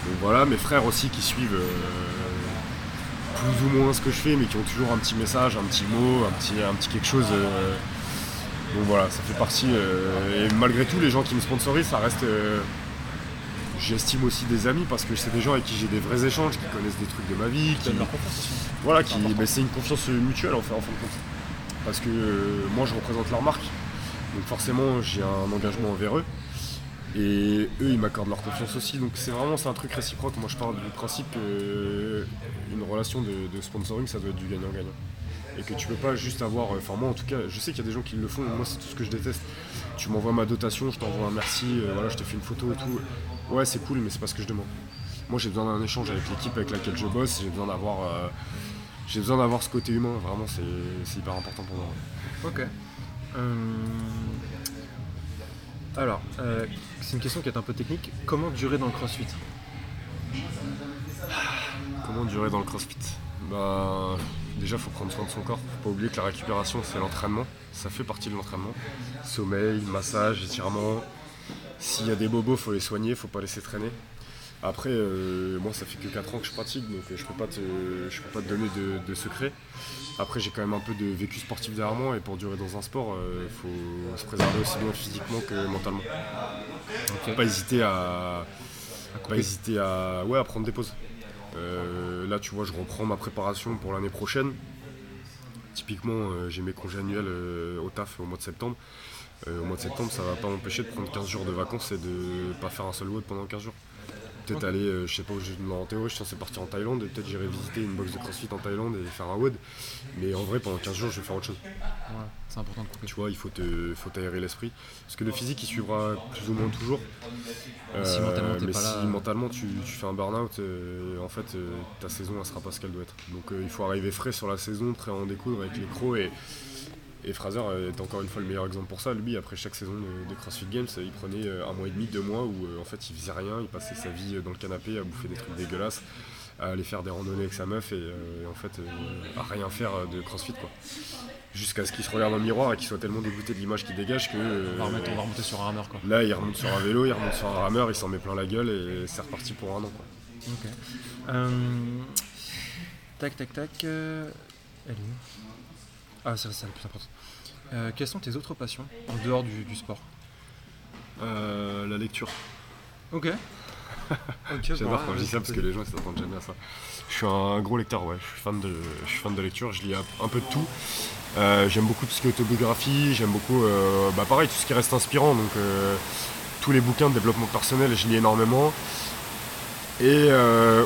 donc voilà, mes frères aussi qui suivent euh, plus ou moins ce que je fais, mais qui ont toujours un petit message, un petit mot, un petit, un petit quelque chose. Euh. donc voilà, ça fait partie. Euh, et malgré tout, les gens qui me sponsorisent, ça reste. J'estime aussi des amis parce que c'est des gens avec qui j'ai des vrais échanges, qui connaissent des trucs de ma vie. Qui, Voilà, qui, ben, c'est une confiance mutuelle en fait, en fin de compte. Parce que moi je représente leur marque, donc forcément j'ai un engagement envers eux. Et eux, ils m'accordent leur confiance aussi. Donc c'est vraiment c'est un truc réciproque. Moi, je parle du principe qu'une relation de, sponsoring, ça doit être du gagnant-gagnant. Et que tu peux pas juste avoir. Enfin, moi, en tout cas, je sais qu'il y a des gens qui le font. Moi, c'est tout ce que je déteste. Tu m'envoies ma dotation, je t'envoie un merci, euh, voilà, je te fais une photo et tout. Ouais, c'est cool, mais c'est pas ce que je demande. Moi, j'ai besoin d'un échange avec l'équipe avec laquelle je bosse. J'ai besoin d'avoir. Euh, j'ai besoin d'avoir ce côté humain, vraiment c'est hyper important pour moi. Ok. Euh, alors, c'est une question qui est un peu technique. Comment durer dans le crossfit? Comment durer dans le crossfit? Bah déjà faut prendre soin de son corps. Faut pas oublier que la récupération c'est l'entraînement. Ça fait partie de l'entraînement. Sommeil, massage, étirement. S'il y a des bobos, faut les soigner, faut pas laisser traîner. Après, euh, moi ça fait que 4 ans que je pratique, donc euh, je peux pas te, je peux pas te donner de, secrets. Après j'ai quand même un peu de vécu sportif derrière moi et pour durer dans un sport, il euh, faut se préserver aussi bien physiquement que mentalement. Faut pas hésiter à, pas hésiter à, ouais, à prendre des pauses. Euh, là, tu vois, je reprends ma préparation pour l'année prochaine. Typiquement, j'ai mes congés annuels au taf au mois de septembre. au mois de septembre, ça va pas m'empêcher de prendre 15 jours de vacances et de pas faire un seul WOD pendant 15 jours peut-être aller, euh, je sais pas où je en théorie, je suis censé partir en Thaïlande et peut-être j'irai visiter une box de crossfit en Thaïlande et faire un WOD. Mais en vrai, pendant 15 jours, je vais faire autre chose. c'est important de couper. Tu vois, il faut, te, faut t'aérer l'esprit. Parce que le physique, il suivra plus ou moins toujours. si mentalement, mais si mentalement tu, fais un burn-out, euh, en fait, euh, ta saison, elle sera pas ce qu'elle doit être. Donc il faut arriver frais sur la saison, très en découdre avec les crocs et et Fraser est encore une fois le meilleur exemple pour ça. Lui, après chaque saison de, CrossFit Games, il prenait euh, un mois et demi, deux mois où euh, en fait il faisait rien, il passait sa vie dans le canapé à bouffer des trucs dégueulasses, à aller faire des randonnées avec sa meuf et, euh, en fait à rien faire de CrossFit quoi. Jusqu'à ce qu'il se regarde dans le miroir et qu'il soit tellement dégoûté de l'image qu'il dégage que. on, va remonter sur un rameur quoi. Là, il remonte sur un vélo, il remonte sur un rameur, il s'en met plein la gueule et c'est reparti pour un an quoi. Ok. Tac, tac, tac. Est ah, c'est ça le plus important. Euh, quelles sont tes autres passions en dehors du, sport? Euh, La lecture. Ok. [laughs] J'adore quand je dis ça parce que les gens s'attendent jamais à ça. Je suis un gros lecteur, ouais. Je suis fan de, je suis fan de lecture. Je lis un peu de tout. Euh, j'aime beaucoup tout ce qui est autobiographie. J'aime beaucoup, bah pareil, tout ce qui reste inspirant. Donc tous les bouquins de développement personnel, je lis énormément. Et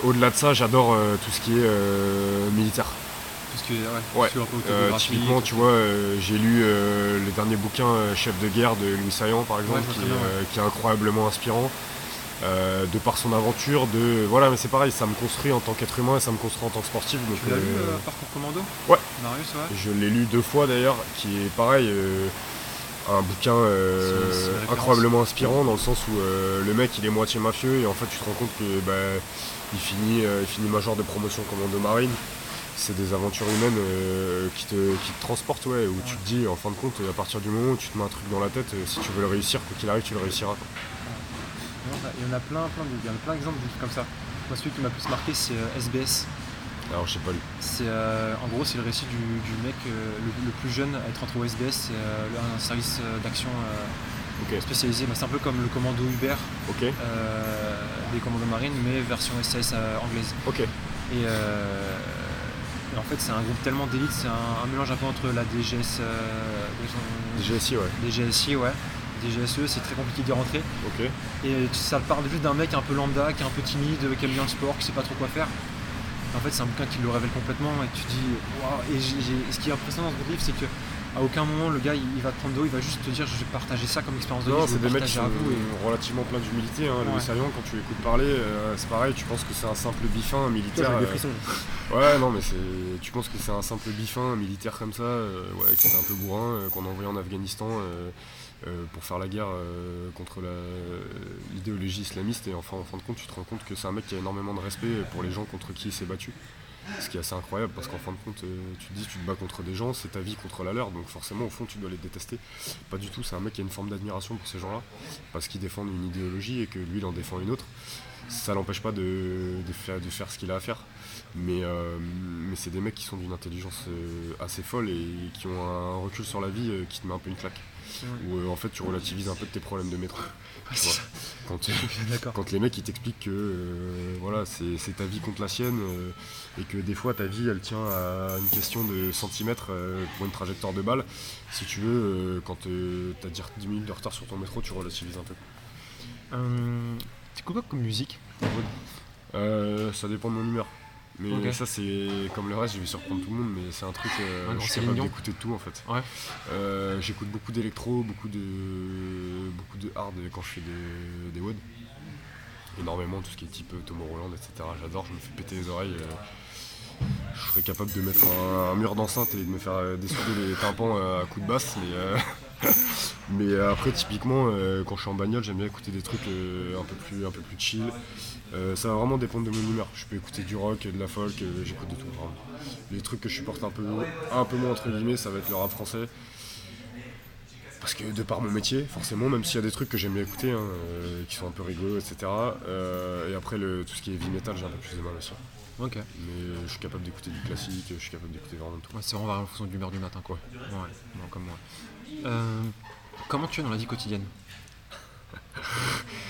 au-delà de ça, j'adore tout ce qui est militaire. Ouais, euh, typiquement, tu vois, euh, j'ai lu euh, le dernier bouquin Chef de guerre de Louis Saillant, par exemple, qui, est incroyablement inspirant. de par son aventure, de voilà, mais c'est pareil, ça me construit en tant qu'être humain et ça me construit en tant que sportif. Donc, tu l'as lu Parcours Commando? Ouais. Marius, ouais. Je l'ai lu deux fois d'ailleurs, qui est pareil, un bouquin incroyablement inspirant dans le sens où le mec il est moitié mafieux et en fait tu te rends compte que bah, il finit, il finit major de promotion commando marine c'est des aventures humaines euh, qui, te, qui, te, transportent, ouais, où tu te dis, en fin de compte, à partir du moment où tu te mets un truc dans la tête, euh, si tu veux le réussir, quoi qu'il arrive, tu le réussiras. Il y en a plein, plein, il y a plein d'exemples de trucs comme ça. Moi, celui qui m'a plus marqué, c'est SBS. Euh, Alors, je sais pas lu. C'est, en gros, c'est le récit du, mec le, plus jeune à être entré au SBS, c'est un service d'action spécialisé. Bah, c'est un peu comme le commando Uber des commandos marines, mais version SAS anglaise. Et en fait, c'est un groupe tellement d'élite, c'est un, mélange un peu entre la DGS. Euh, DGSI, ouais. DGSI, ouais. DGSE, c'est très compliqué d'y rentrer. Et ça parle juste d'un mec un peu lambda, qui est un peu timide, qui aime bien le sport, qui sait pas trop quoi faire. En fait, c'est un bouquin qui le révèle complètement et tu dis, waouh. Et ce qui est impressionnant dans ce livre, c'est que à aucun moment le gars il, va te prendre d'eau, il va juste te dire je vais partager ça comme expérience de vie. Non, c'est des mecs qui sont relativement plein d'humilité. Hein. Le Salian, quand tu écoutes parler, euh, c'est pareil, tu penses que c'est un simple bifin militaire. Euh, [laughs] ouais, non, mais c'est, tu penses que c'est un simple bifin militaire comme ça, euh, ouais, qui est un peu bourrin, qu'on a envoyé en Afghanistan. pour faire la guerre contre l'idéologie islamiste et enfin en fin de compte tu te rends compte que c'est un mec qui a énormément de respect pour les gens contre qui il s'est battu ce qui est assez incroyable parce qu'en fin de compte, euh, tu te dis, tu te bats contre des gens, c'est ta vie contre la leur, donc forcément, au fond, tu dois les détester. Pas du tout, c'est un mec qui a une forme d'admiration pour ces gens-là, parce qu'ils défendent une idéologie et que lui, il en défend une autre. Ça l'empêche pas de, faire, de faire ce qu'il a à faire. Mais, euh, mais c'est des mecs qui sont d'une intelligence euh, assez folle et qui ont un recul sur la vie qui te met un peu une claque. Où en fait tu relativises un peu tes problèmes de métro. [laughs] Quand, les mecs ils t'expliquent que euh, voilà, c'est ta vie contre la sienne euh, et que des fois ta vie elle tient à une question de centimètres euh, pour une trajectoire de balle, si tu veux, quand tu as 10 minutes de retard sur ton métro, tu relativises un peu. Tu quoi comme musique? Ça dépend de mon humeur. Mais ça, c'est comme le reste, je vais surprendre tout le monde, mais c'est un truc. Euh, je suis capable d'écouter tout en fait. Euh, j'écoute beaucoup d'électro, beaucoup de beaucoup de hard quand je fais des, des WOD. Énormément, tout ce qui est type Tomorrowland, etc. J'adore, je me fais péter les oreilles. Euh, je serais capable de mettre un, mur d'enceinte et de me faire dessouder les tympans à coups de basse, mais, [laughs] mais après, typiquement, quand je suis en bagnole, j'aime bien écouter des trucs un, peu plus, un peu plus chill. Euh, ça va vraiment dépendre de mon humeur. Je peux écouter du rock, de la folk, euh, j'écoute de tout. Les trucs que je supporte un peu, un peu moins entre guillemets, ça va être le rap français. Parce que de par mon métier, forcément, même s'il y a des trucs que j'aime bien écouter, hein, euh, qui sont un peu rigolos, etc. et après, le, tout ce qui est heavy metal, j'ai un peu plus de mal aussi. Ok. Mais je suis capable d'écouter du classique, je suis capable d'écouter vraiment tout. c'est vraiment en fonction de l'humeur du matin, quoi. Ouais, comme moi. comment tu es dans la vie quotidienne? [laughs]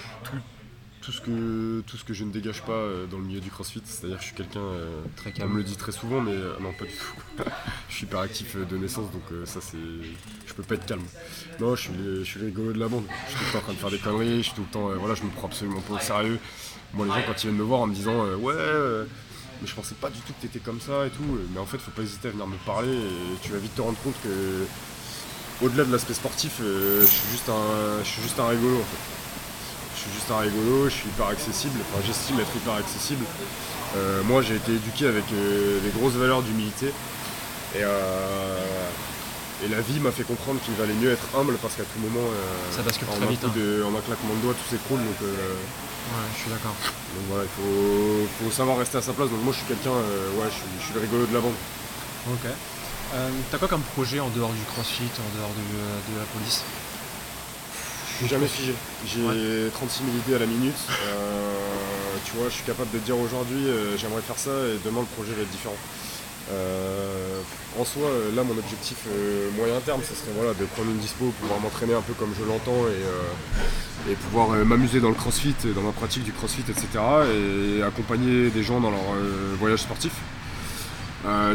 tout ce que tout ce que je ne dégage pas euh, dans le milieu du CrossFit, c'est-à-dire que je suis quelqu'un euh, très calme. On me le dit très souvent, mais euh, non pas du tout. [laughs] je suis hyper actif de naissance, donc ça c'est, je peux pas être calme. Non, je suis je suis rigolo de la bande. Je suis tout le temps en train de faire des conneries, je suis tout le temps, voilà, je me prends absolument pas au sérieux. Moi, les gens quand ils viennent me voir en me disant ouais, mais je pensais pas du tout que t'étais comme ça et tout, mais en fait, faut pas hésiter à venir me parler et tu vas vite te rendre compte que au-delà de l'aspect sportif, je suis juste un, je suis juste un rigolo en fait suis juste un rigolo, je suis hyper accessible, enfin j'estime être hyper accessible. Euh, moi j'ai été éduqué avec euh, des grosses valeurs d'humilité. Et, euh, et la vie m'a fait comprendre qu'il valait mieux être humble parce qu'à tout moment ça bascule très vite, hein. en un claquement de doigts tout s'écroule donc ouais je suis d'accord. donc voilà il faut, savoir rester à sa place. Donc moi je suis quelqu'un ouais je suis, le rigolo de la bande. Ok. T'as quoi comme projet en dehors du crossfit en dehors de la police? Jamais figé. J'ai 36 000 idées à la minute. Euh, tu vois, je suis capable de dire aujourd'hui euh, j'aimerais faire ça et demain le projet va être différent. Euh, en soi, là, mon objectif moyen terme, ce serait voilà, de prendre une dispo, pouvoir m'entraîner un peu comme je l'entends et, pouvoir m'amuser dans le crossfit, dans ma pratique du crossfit, etc. et accompagner des gens dans leur voyage sportif.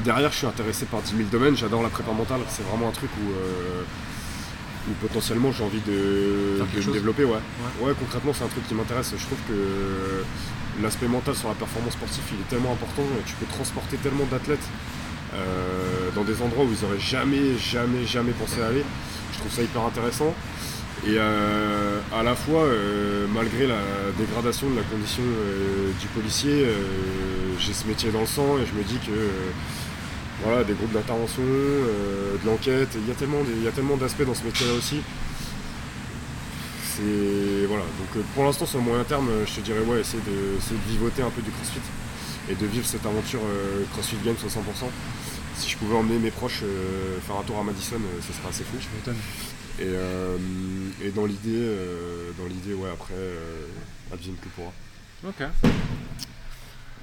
derrière, je suis intéressé par 10 000 domaines, j'adore la prépa mentale, c'est vraiment un truc où ou potentiellement j'ai envie de, me développer. Ouais. ouais. concrètement, c'est un truc qui m'intéresse. Je trouve que l'aspect mental sur la performance sportive, il est tellement important. Tu peux transporter tellement d'athlètes euh, dans des endroits où ils auraient jamais, jamais, jamais pensé aller. Je trouve ça hyper intéressant. Et euh, à la fois, euh, malgré la dégradation de la condition du policier, j'ai ce métier dans le sang et je me dis que voilà, des groupes d'intervention, euh, de l'enquête. Il y a tellement, tellement d'aspects dans ce métier-là aussi. C'est voilà. Donc euh, pour l'instant, sur le moyen terme, je te dirais ouais, essayer de, essayer de vivoter un peu du CrossFit et de vivre cette aventure euh, CrossFit Games à 100%. Si je pouvais emmener mes proches faire un tour à Madison, ce serait assez fou. Je m'étonne. Et, et, dans l'idée, dans l'idée, ouais, après, advienne que pourra. Ok.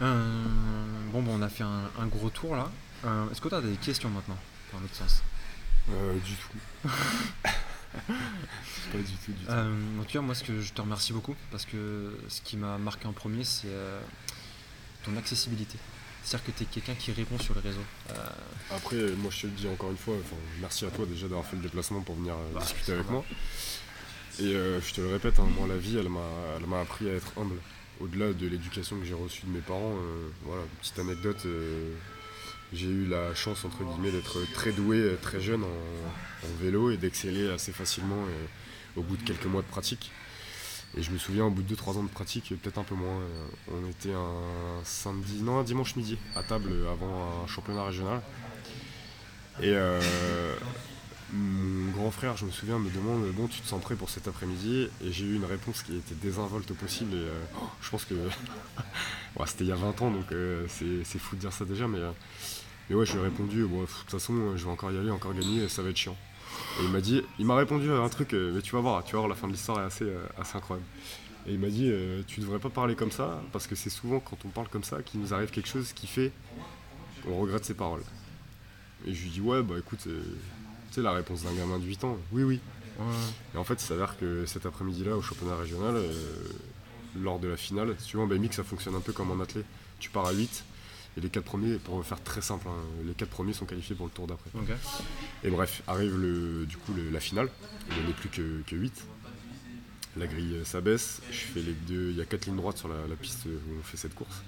bon, bon, on a fait un gros tour là. Euh, est-ce que tu as des questions maintenant, dans l'autre sens? Euh, Du tout. [laughs] pas du tout, du tout. Euh, en tout cas, moi, ce que je te remercie beaucoup, parce que ce qui m'a marqué en premier, c'est euh, ton accessibilité. C'est-à-dire que tu es quelqu'un qui répond sur les réseaux. Après, moi, je te le dis encore une fois, merci à toi déjà d'avoir fait le déplacement pour venir bah, discuter avec moi. Et je te le répète, hein, moi, la vie, elle m'a appris à être humble. Au-delà de l'éducation que j'ai reçue de mes parents, voilà, petite anecdote j'ai eu la chance entre guillemets d'être très doué euh, très jeune en, vélo et d'exceller assez facilement euh, au bout de quelques mois de pratique. Et je me souviens au bout de 2-3 ans de pratique, peut-être un peu moins, euh, on était un samedi, non un dimanche midi à table avant un championnat régional. Et mon grand frère, je me souviens, me demande Bon, tu te sens prêt pour cet après-midi? Et j'ai eu une réponse qui était désinvolte au possible. Et je pense que. [laughs] c'était il y a 20 ans, donc c'est fou de dire ça déjà, mais et ouais, je lui ai répondu, bon, de toute façon, je vais encore y aller, encore gagner, ça va être chiant. Et il m'a dit, il m'a répondu à un truc, euh, mais tu vas voir, tu vas voir, la fin de l'histoire est assez, euh, assez incroyable. Et il m'a dit, euh, tu devrais pas parler comme ça, parce que c'est souvent quand on parle comme ça qu'il nous arrive quelque chose qui fait qu'on regrette ses paroles. Et je lui dis, ouais, bah écoute, tu sais, la réponse d'un gamin de 8 ans, oui, oui. Et en fait, il s'avère que cet après-midi-là, au championnat régional, lors de la finale, si tu vois, en BMX, ça fonctionne un peu comme en athlète. Tu pars à 8, et les quatre premiers, pour faire très simple, hein, les quatre premiers sont qualifiés pour le tour d'après. Et bref, arrive le, du coup la finale, il n'y en a plus que, que 8. la grille s'abaisse, je fais les deux, il y a quatre lignes droites sur la, piste où on fait cette course.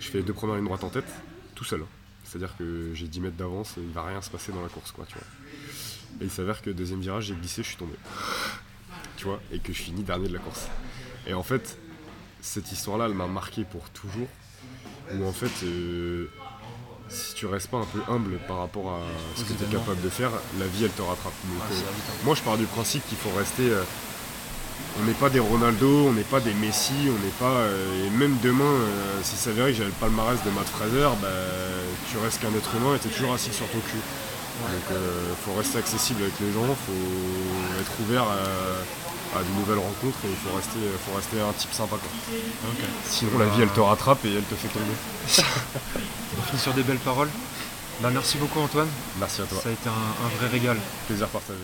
Je fais les deux premières lignes droites en tête, tout seul. Hein. C'est-à-dire que j'ai 10 mètres d'avance et il va rien se passer dans la course, quoi, tu vois. Et il s'avère que deuxième virage, j'ai glissé, je suis tombé. Tu vois, et que je finis dernier de la course. Et en fait, cette histoire-là, elle m'a marqué pour toujours. Où en fait, euh, si tu restes pas un peu humble par rapport à ce que tu es capable de faire, la vie elle te rattrape. Euh, moi je pars du principe qu'il faut rester. Euh, on n'est pas des Ronaldo, on n'est pas des Messi, on n'est pas. Et même demain, si ça s'avérait que j'avais le palmarès de Matt Fraser, bah, tu restes qu'un être humain et tu es toujours assis sur ton cul. Donc il faut rester accessible avec les gens, il faut être ouvert à, de nouvelles rencontres et il faut rester, faut rester un type sympa. Sinon la vie elle te rattrape et elle te fait tomber. [laughs] On finit sur des belles paroles. Bah, merci beaucoup Antoine. Merci à toi. Ça a été un, un vrai régal. Plaisir partagé.